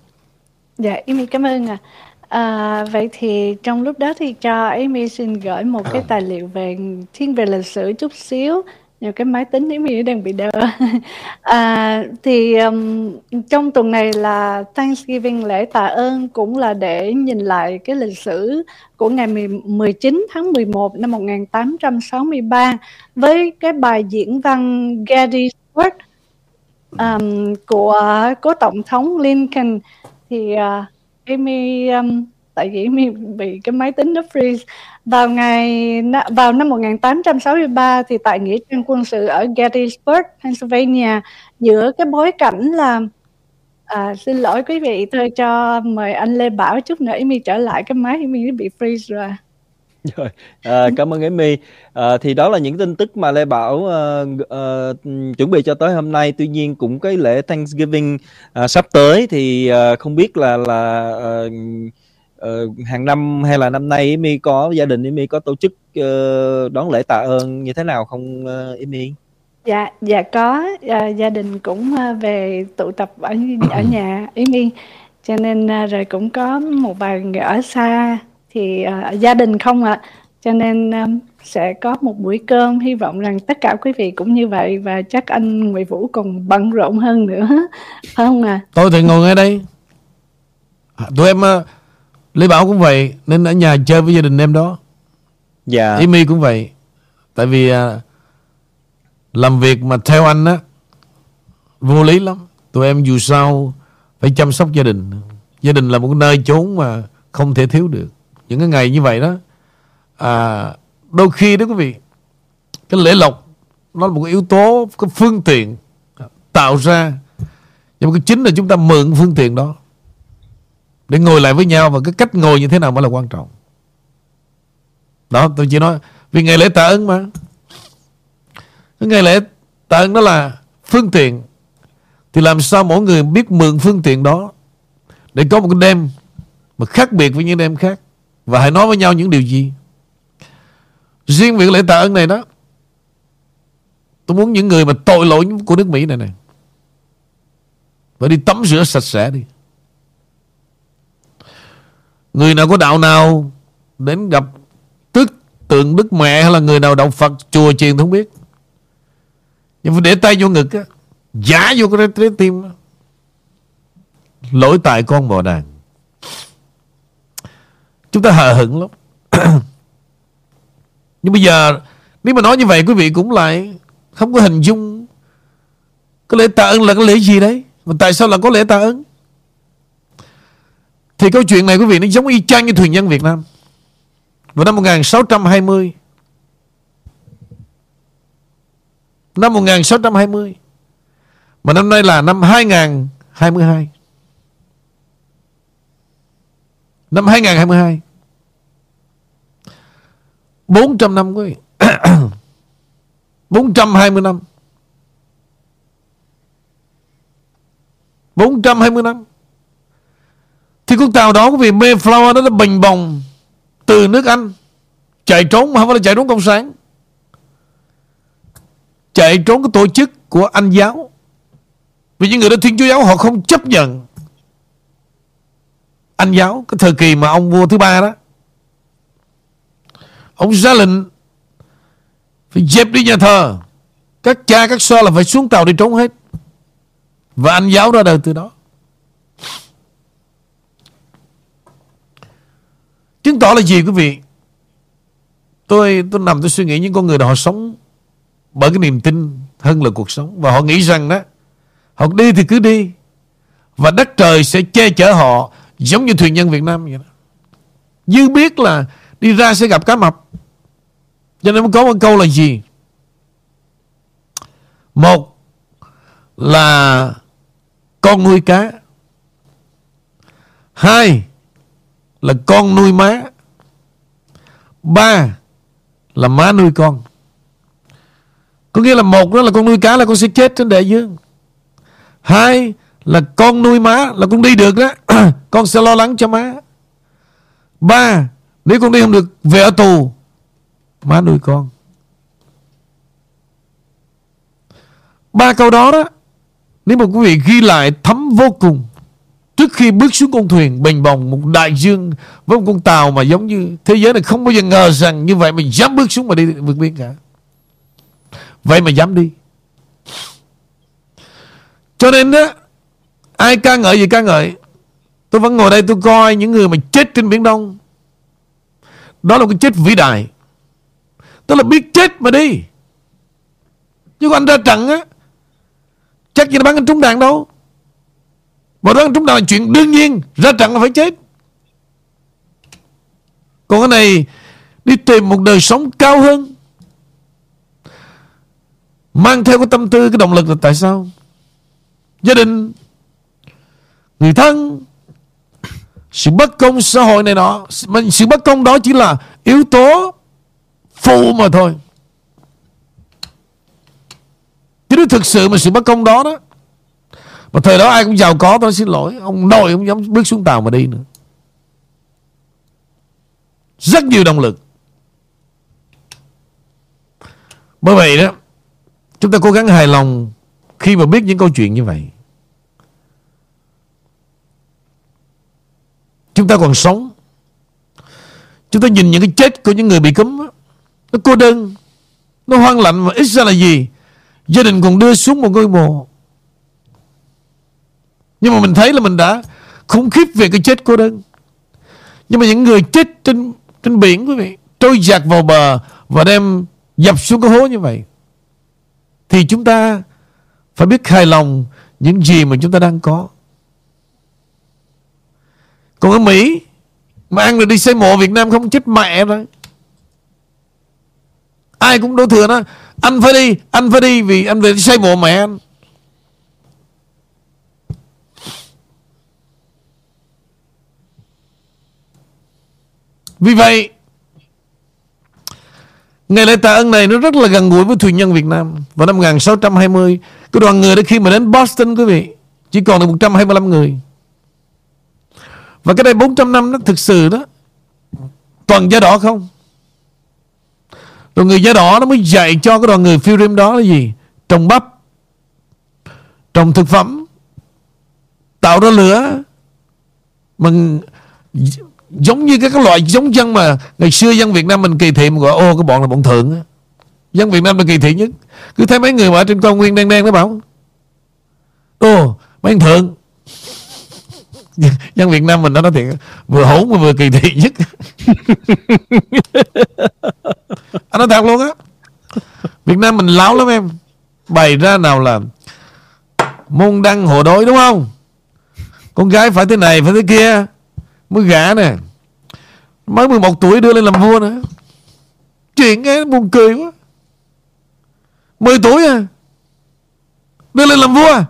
Dạ, Amy cảm ơn ạ. À. À, vậy thì trong lúc đó thì cho Amy xin gửi một cái tài liệu về thiên về lịch sử chút xíu nhiều cái máy tính Amy đang bị đơ à, thì um, trong tuần này là Thanksgiving lễ tạ ơn cũng là để nhìn lại cái lịch sử của ngày 19 tháng 11 năm 1863 với cái bài diễn văn Gettysburg um, của cố tổng thống Lincoln thì uh, Amy um, tại vì Amy bị cái máy tính nó freeze. Vào ngày vào năm 1863 thì tại nghĩa trang quân sự ở Gettysburg, Pennsylvania giữa cái bối cảnh là à, xin lỗi quý vị tôi cho mời anh Lê Bảo chút nữa Amy trở lại cái máy Amy bị freeze rồi. rồi à, cảm ơn Amy. À, thì đó là những tin tức mà Lê Bảo uh, uh, chuẩn bị cho tới hôm nay. Tuy nhiên cũng cái lễ Thanksgiving uh, sắp tới thì uh, không biết là là uh, uh, hàng năm hay là năm nay Amy có gia đình Amy có tổ chức uh, đón lễ tạ ơn như thế nào không uh, Amy? Dạ, dạ có, à, gia đình cũng về tụ tập ở ở nhà Yến cho nên rồi cũng có một vài ở xa thì à, gia đình không ạ, cho nên à, sẽ có một buổi cơm. Hy vọng rằng tất cả quý vị cũng như vậy và chắc anh Nguyễn Vũ còn bận rộn hơn nữa, phải không ạ? Tôi thì ngồi ngay đây. Tụi em uh, Lý Bảo cũng vậy nên ở nhà chơi với gia đình em đó. Dạ. Amy cũng vậy. Tại vì uh, làm việc mà theo anh á vô lý lắm tụi em dù sao phải chăm sóc gia đình gia đình là một nơi chốn mà không thể thiếu được những cái ngày như vậy đó à, đôi khi đó quý vị cái lễ lộc nó là một yếu tố cái phương tiện tạo ra nhưng mà cái chính là chúng ta mượn phương tiện đó để ngồi lại với nhau và cái cách ngồi như thế nào mới là quan trọng. Đó tôi chỉ nói vì ngày lễ tạ ơn mà. Cái ngày lễ tạ ơn đó là phương tiện thì làm sao mỗi người biết mượn phương tiện đó để có một cái đêm mà khác biệt với những đêm khác? Và hãy nói với nhau những điều gì? Riêng việc lễ tạ ơn này đó, tôi muốn những người mà tội lỗi của nước Mỹ này này, phải đi tắm rửa sạch sẽ đi. Người nào có đạo nào đến gặp tức tượng Đức Mẹ hay là người nào đạo Phật, chùa chiền không biết. Nhưng phải để tay vô ngực á, Giả vô cái trái tim Lỗi tại con bò đàn. Chúng ta hờ hững lắm. Nhưng bây giờ, Nếu mà nói như vậy, quý vị cũng lại Không có hình dung Cái lễ tạ ơn là cái lễ gì đấy, Mà tại sao là có lễ tạ ơn? Thì câu chuyện này, quý vị, Nó giống y chang như thuyền nhân Việt Nam. Vào năm 1620 Năm 1620 Mà năm nay là năm 2022 Năm 2022 400 năm quý vị. 420 năm. 420 năm. Thì con tàu đó quý vị, Mayflower nó đã bình bồng Từ nước Anh. Chạy trốn mà không phải là chạy trốn Cộng sản. Chạy trốn cái tổ chức của Anh giáo. Vì những người đó Thiên Chúa giáo họ không chấp nhận. Anh giáo, cái thời kỳ mà ông vua thứ ba đó. Ông ra lệnh phải dẹp đi nhà thờ. Các cha, các so là phải xuống tàu đi trốn hết. Và Anh giáo ra đời từ đó. Chứng tỏ là gì quý vị? Tôi tôi nằm tôi suy nghĩ những con người đó họ sống bởi cái niềm tin hơn là cuộc sống và họ nghĩ rằng đó họ đi thì cứ đi và đất trời sẽ che chở họ giống như thuyền nhân Việt Nam vậy đó. Dư biết là đi ra sẽ gặp cá mập. Cho nên có một câu là gì? Một là con nuôi cá. Hai là con nuôi má. Ba là má nuôi con. Có nghĩa là một đó là con nuôi cá là con sẽ chết trên đại dương. Hai là con nuôi má là con đi được đó. con sẽ lo lắng cho má. Ba, nếu con đi không được về ở tù, má nuôi con. Ba câu đó đó, nếu mà quý vị ghi lại thấm vô cùng. Trước khi bước xuống con thuyền bình bồng một đại dương với một con tàu mà giống như thế giới này không bao giờ ngờ rằng như vậy mình dám bước xuống mà đi vượt biên cả. Vậy mà dám đi Cho nên đó Ai ca ngợi gì ca ngợi? Tôi vẫn ngồi đây tôi coi những người mà chết trên Biển Đông. Đó là cái chết vĩ đại. Tức là biết chết mà đi. Chứ còn anh ra trận á, Chắc gì nó bắn anh trúng đạn đâu. Mà bắn trúng đạn là chuyện đương nhiên, Ra trận là phải chết. Còn cái này, Đi tìm một đời sống cao hơn. Mang theo cái tâm tư, Cái động lực là tại sao? Gia đình Người thân, Sự bất công xã hội này nọ, mình Sự bất công đó chỉ là yếu tố Phụ mà thôi. Chứ nếu thực sự mà sự bất công đó đó, Mà thời đó ai cũng giàu có, tôi xin lỗi, Ông nội không dám bước xuống tàu mà đi nữa. Rất nhiều động lực. Bởi vậy đó, Chúng ta cố gắng hài lòng khi mà biết những câu chuyện như vậy. Chúng ta còn sống. Chúng ta nhìn những cái chết của những người bị cấm nó cô đơn, nó hoang lạnh và ít ra là gì? Gia đình còn đưa xuống một ngôi mộ. Nhưng mà mình thấy là mình đã khủng khiếp về cái chết cô đơn. Nhưng mà những người chết trên trên biển quý vị trôi giạt vào bờ và đem dập xuống cái hố như vậy thì chúng ta phải biết hài lòng những gì mà chúng ta đang có. Còn ở Mỹ, mà ăn rồi đi xây mộ Việt Nam không chết mẹ rồi. Ai cũng đổ thừa nó, Anh phải đi, Anh phải đi vì anh về xây mộ mẹ anh. Vì vậy, Ngày lễ tạ ơn này nó rất là gần gũi với thuyền nhân Việt Nam. Vào năm 1620 Cái đoàn người đó khi mà đến Boston, quý vị, Chỉ còn được 125 người. Và cái đây 400 năm nó thực sự đó, Toàn da đỏ không? Rồi người da đỏ nó mới dạy cho cái đoàn người phiêu rim đó là gì? Trồng bắp, Trồng thực phẩm, Tạo ra lửa. Mà giống như các loại giống dân mà ngày xưa dân Việt Nam mình kỳ thị mà gọi, ô, cái bọn là bọn thượng á. Dân Việt Nam là kỳ thị nhất. Cứ thấy mấy người mà ở trên cao nguyên đen đen nó bảo, ô, mấy anh thượng dân Việt Nam mình nó nói thiệt, vừa hỗn mà vừa kỳ thị nhất. Anh nói thật luôn á. Việt Nam mình láo lắm em. Bày ra nào là môn đăng hộ đối đúng không? Con gái phải thế này, phải thế kia, mới gả nè. Mới 11 tuổi đưa lên làm vua nữa. Chuyện nghe buồn cười quá. 10 tuổi à đưa lên làm vua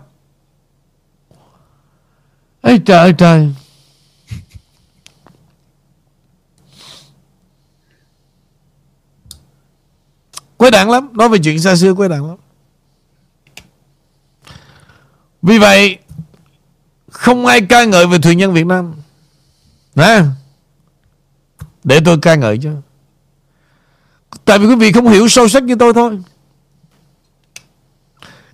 ấy trời ơi, trời. Quấy đảng lắm, nói về chuyện xa xưa quấy đảng lắm. Vì vậy, không ai ca ngợi về thuyền nhân Việt Nam. Nè, Để tôi ca ngợi chứ Tại vì quý vị không hiểu sâu sắc như tôi thôi.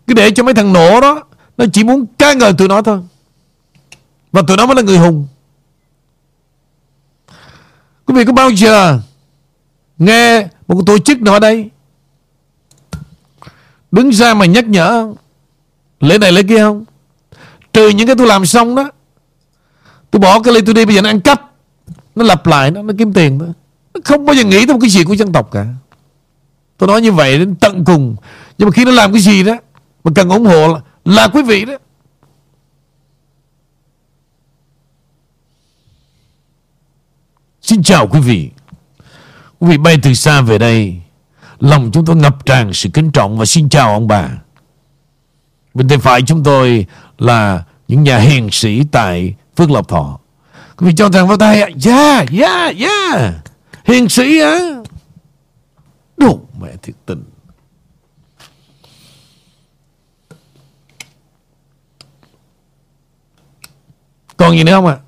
Cứ để cho mấy thằng nổ đó, Nó chỉ muốn ca ngợi tụi nó thôi. Và tụi nó mới là người hùng. Quý vị có bao giờ Nghe một tổ chức nào ở đây? Đứng ra mà nhắc nhở Lễ này lễ kia không? Trừ những cái tôi làm xong đó Tôi bỏ cái ly tôi đi bây giờ nó ăn cắp Nó lặp lại nó, nó kiếm tiền đó. Nó không bao giờ nghĩ tới một cái gì của dân tộc cả. Tôi nói như vậy đến tận cùng. Nhưng mà khi nó làm cái gì đó Mà cần ủng hộ là, là quý vị đó. Xin chào quý vị Quý vị bay từ xa về đây Lòng chúng tôi ngập tràn sự kính trọng Và xin chào ông bà Bên tay phải chúng tôi là những nhà hiền sĩ tại Phước Lộc Thọ. Quý vị cho rằng vào tay, yeah, yeah, yeah. Hiền sĩ á. Đồ mẹ thiệt tình. Còn gì nữa không ạ? À?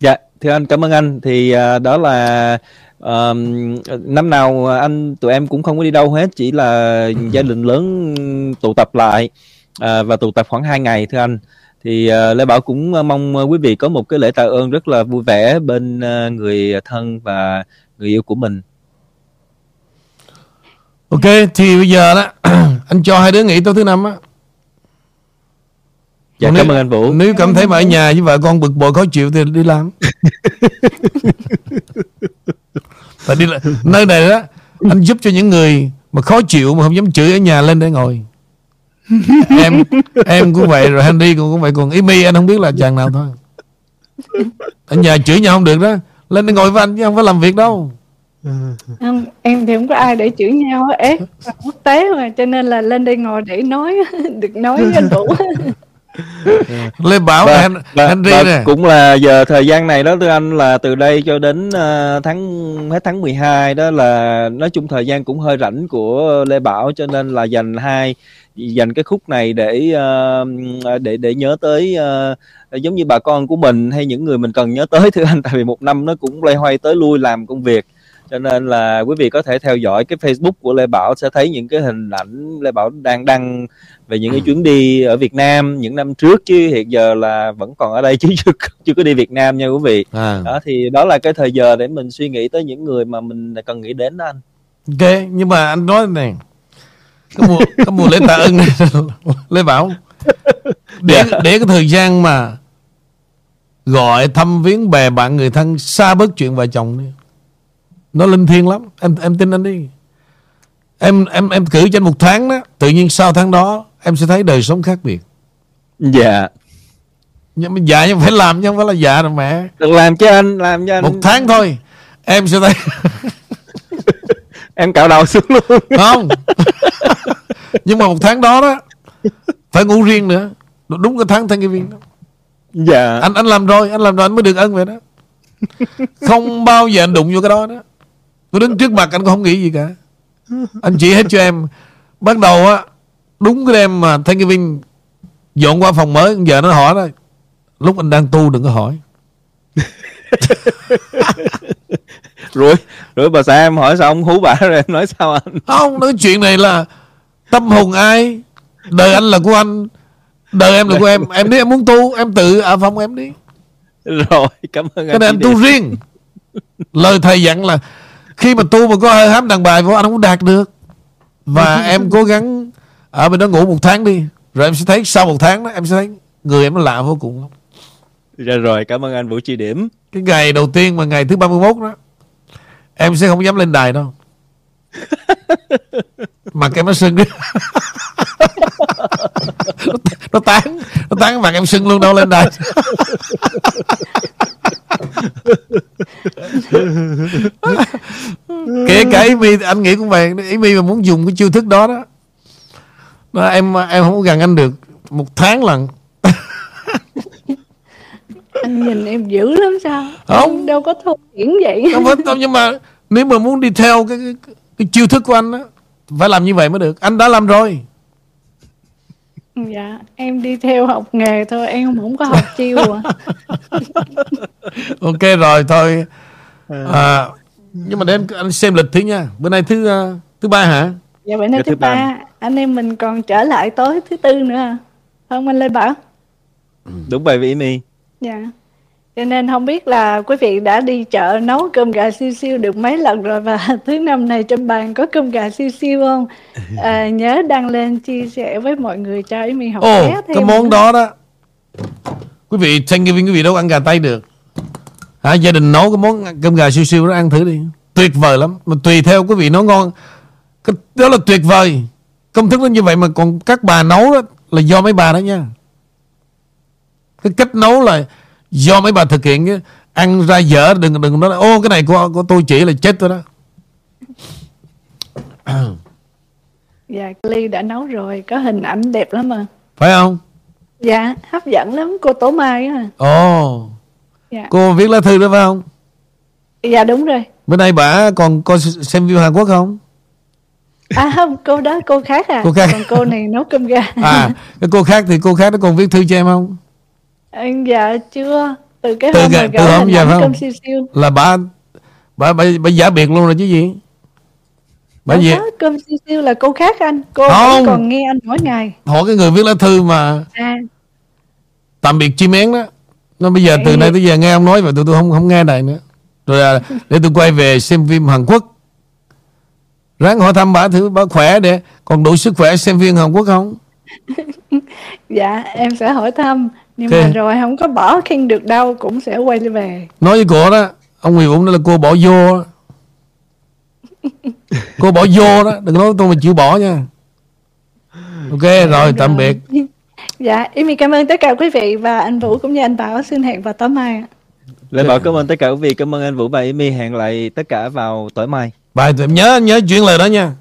Dạ, thưa anh cảm ơn anh. Thì uh, đó là uh, năm nào anh tụi em cũng không có đi đâu hết chỉ là gia đình lớn tụ tập lại uh, và tụ tập khoảng 2 ngày thưa anh. Thì uh, lê bảo cũng mong quý vị có một cái lễ tạ ơn rất là vui vẻ bên uh, người thân và người yêu của mình. Ok thì bây giờ đó anh cho hai đứa nghỉ tối thứ năm á Dạ cảm ơn anh Vũ. Nếu cảm thấy mà ở nhà với vợ con bực bội khó chịu thì đi làm. Tại đi nơi này đó anh giúp cho những người mà khó chịu mà không dám chửi ở nhà lên để ngồi. em em cũng vậy rồi Henry cũng cũng vậy còn Amy anh không biết là chàng nào thôi. Ở nhà chửi nhau không được đó, lên để ngồi với anh chứ không phải làm việc đâu. Không, em thì không có ai để chửi nhau ế quốc tế mà cho nên là lên đây ngồi để nói được nói với đủ Lê Bảo và, Hen, và, Henry và nè. cũng là giờ thời gian này đó thưa anh là từ đây cho đến uh, tháng hết tháng 12 đó là nói chung thời gian cũng hơi rảnh của Lê Bảo cho nên là dành hai dành cái khúc này để uh, để để nhớ tới uh, giống như bà con của mình hay những người mình cần nhớ tới thưa anh tại vì một năm nó cũng loay hoay tới lui làm công việc cho nên là quý vị có thể theo dõi cái Facebook của Lê Bảo sẽ thấy những cái hình ảnh Lê Bảo đang đăng về những cái chuyến đi ở Việt Nam những năm trước chứ hiện giờ là vẫn còn ở đây chứ chưa, chưa có đi Việt Nam nha quý vị. À. đó thì đó là cái thời giờ để mình suy nghĩ tới những người mà mình cần nghĩ đến đó anh. Ok nhưng mà anh nói này Có mùa, có mùa lễ tạ ơn này Lê Bảo để, để cái thời gian mà Gọi thăm viếng bè bạn người thân Xa bớt chuyện vợ chồng đi Nó linh thiêng lắm. Em em tin anh đi. Em em em cử anh một tháng đó Tự nhiên sau tháng đó Em sẽ thấy đời sống khác biệt. Dạ. Nhưng mà dạ nhưng phải làm chứ không phải là dạ đâu mẹ. Được làm cho anh làm cho anh. Một tháng thôi Em sẽ thấy em cạo đầu xuống luôn. Không. Nhưng mà một tháng đó đó phải ngủ riêng nữa. Đúng cái tháng thanh viên đó. Dạ. Anh anh làm rồi anh làm rồi anh mới được ân vậy đó. Không bao giờ anh đụng vô cái đó đó tôi đứng trước mặt anh cũng không nghĩ gì cả. Anh chỉ hết cho em. Bắt đầu á đúng cái đêm mà thanh viên dọn qua phòng mới giờ nó hỏi đó lúc anh đang tu đừng có hỏi. Rồi rồi bà xã em hỏi sao ông hú bà rồi em nói sao anh? Không nói chuyện này là tâm hồn ai đời anh là của anh đời em là của em. Em đi em muốn tu em tự ở phòng em đi. Rồi cảm ơn cái này anh tu riêng. Lời thầy dặn là khi mà tu mà có hơi hám đàn bài vô anh không đạt được. Và em cố gắng ở bên đó ngủ một tháng đi rồi em sẽ thấy sau một tháng đó em sẽ thấy người em nó lạ vô cùng lắm. Rồi rồi cảm ơn anh Vũ chỉ điểm. Cái ngày đầu tiên mà ngày thứ 31 đó em sẽ không dám lên đài đâu mặt em nó sưng nó, nó tán nó tán mặt em sưng luôn đâu lên đài kể cả Amy anh nghĩ cũng vậy. Amy mà muốn dùng cái chiêu thức đó đó, đó em em không gần anh được. Một tháng lần. Anh nhìn em dữ lắm sao? Không. Em đâu có thua diễn vậy. Không phải nhưng mà nếu mà muốn đi theo cái, cái, cái chiêu thức của anh á phải làm như vậy mới được. Anh đã làm rồi. Dạ em đi theo học nghề thôi em không có học chiêu à. Ok rồi thôi. À, nhưng mà để anh, anh xem lịch thứ nha. Bữa nay thứ uh, thứ ba hả? Dạ bữa nay Dạ, thứ thứ ba. ba. Anh em mình còn trở lại tối thứ tư nữa không anh Lê Bảo. Đúng bài vị mi dạ cho nên không biết là quý vị đã đi chợ nấu cơm gà siêu siêu được mấy lần rồi và thứ năm này trên bàn có cơm gà siêu siêu không? À, nhớ đăng lên chia sẻ với mọi người cho ý mình học ồ ké cái món đó đó. Quý vị Thanksgiving quý vị đâu ăn gà tây được. Hả gia đình nấu cái món cơm gà siêu siêu đó ăn thử đi. Tuyệt vời lắm. Mà tùy theo quý vị nấu ngon. Cái, đó là tuyệt vời. Công thức nó như vậy mà còn các bà nấu đó là do mấy bà đó nha. Cái cách nấu là do mấy bà thực hiện chứ ăn ra dở đừng đừng nói ô cái này của, của tôi chỉ là chết tôi đó. Dạ ly đã nấu rồi có hình ảnh đẹp lắm mà phải không? Dạ hấp dẫn lắm cô Tố Mai á. Ồ. Dạ. Cô viết lá thư đó phải không? Dạ đúng rồi. Bữa nay bà còn coi xem phim Hàn Quốc không? À không cô đó cô khác à. Cô khác. còn cô này nấu cơm gà. À cái cô khác thì cô khác nó còn viết thư cho em không dạ chưa. Từ cái Từ hôm mà từ hôm giờ không? siêu siêu. Là bà bà bà, bà giả biệt luôn rồi chứ gì? Bà Đâu gì? cơm siêu siêu là cô khác anh. Cô Không. vẫn còn nghe anh mỗi ngày. Hỏi cái người viết lá thư mà à. tạm biệt chim én đó. Nó bây giờ từ Vậy- nay tới giờ nghe ông nói vậy tụi tôi không không nghe này nữa. Rồi à, để tôi quay về xem phim Hàn Quốc. Ráng hỏi thăm bà thử bà khỏe để còn đủ sức khỏe xem phim Hàn Quốc không? Dạ em sẽ hỏi thăm nhưng Ok. mà rồi không có bỏ khen được đâu cũng sẽ quay về. Nói với cô đó ông Nguyễn Vũ nói là cô bỏ vô đó. cô bỏ vô đó đừng nói tôi mà chịu bỏ nha. Ok rồi tạm biệt. Dạ em cảm ơn tất cả quý vị và anh Vũ cũng như anh Bảo. Xin hẹn vào tối mai ạ. Lê Bảo cảm ơn tất cả quý vị cảm ơn anh Vũ và Amy hẹn lại tất cả vào tối mai. Bài nhớ nhớ chuyện lời đó nha.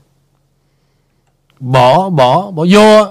Bỏ bỏ bỏ vô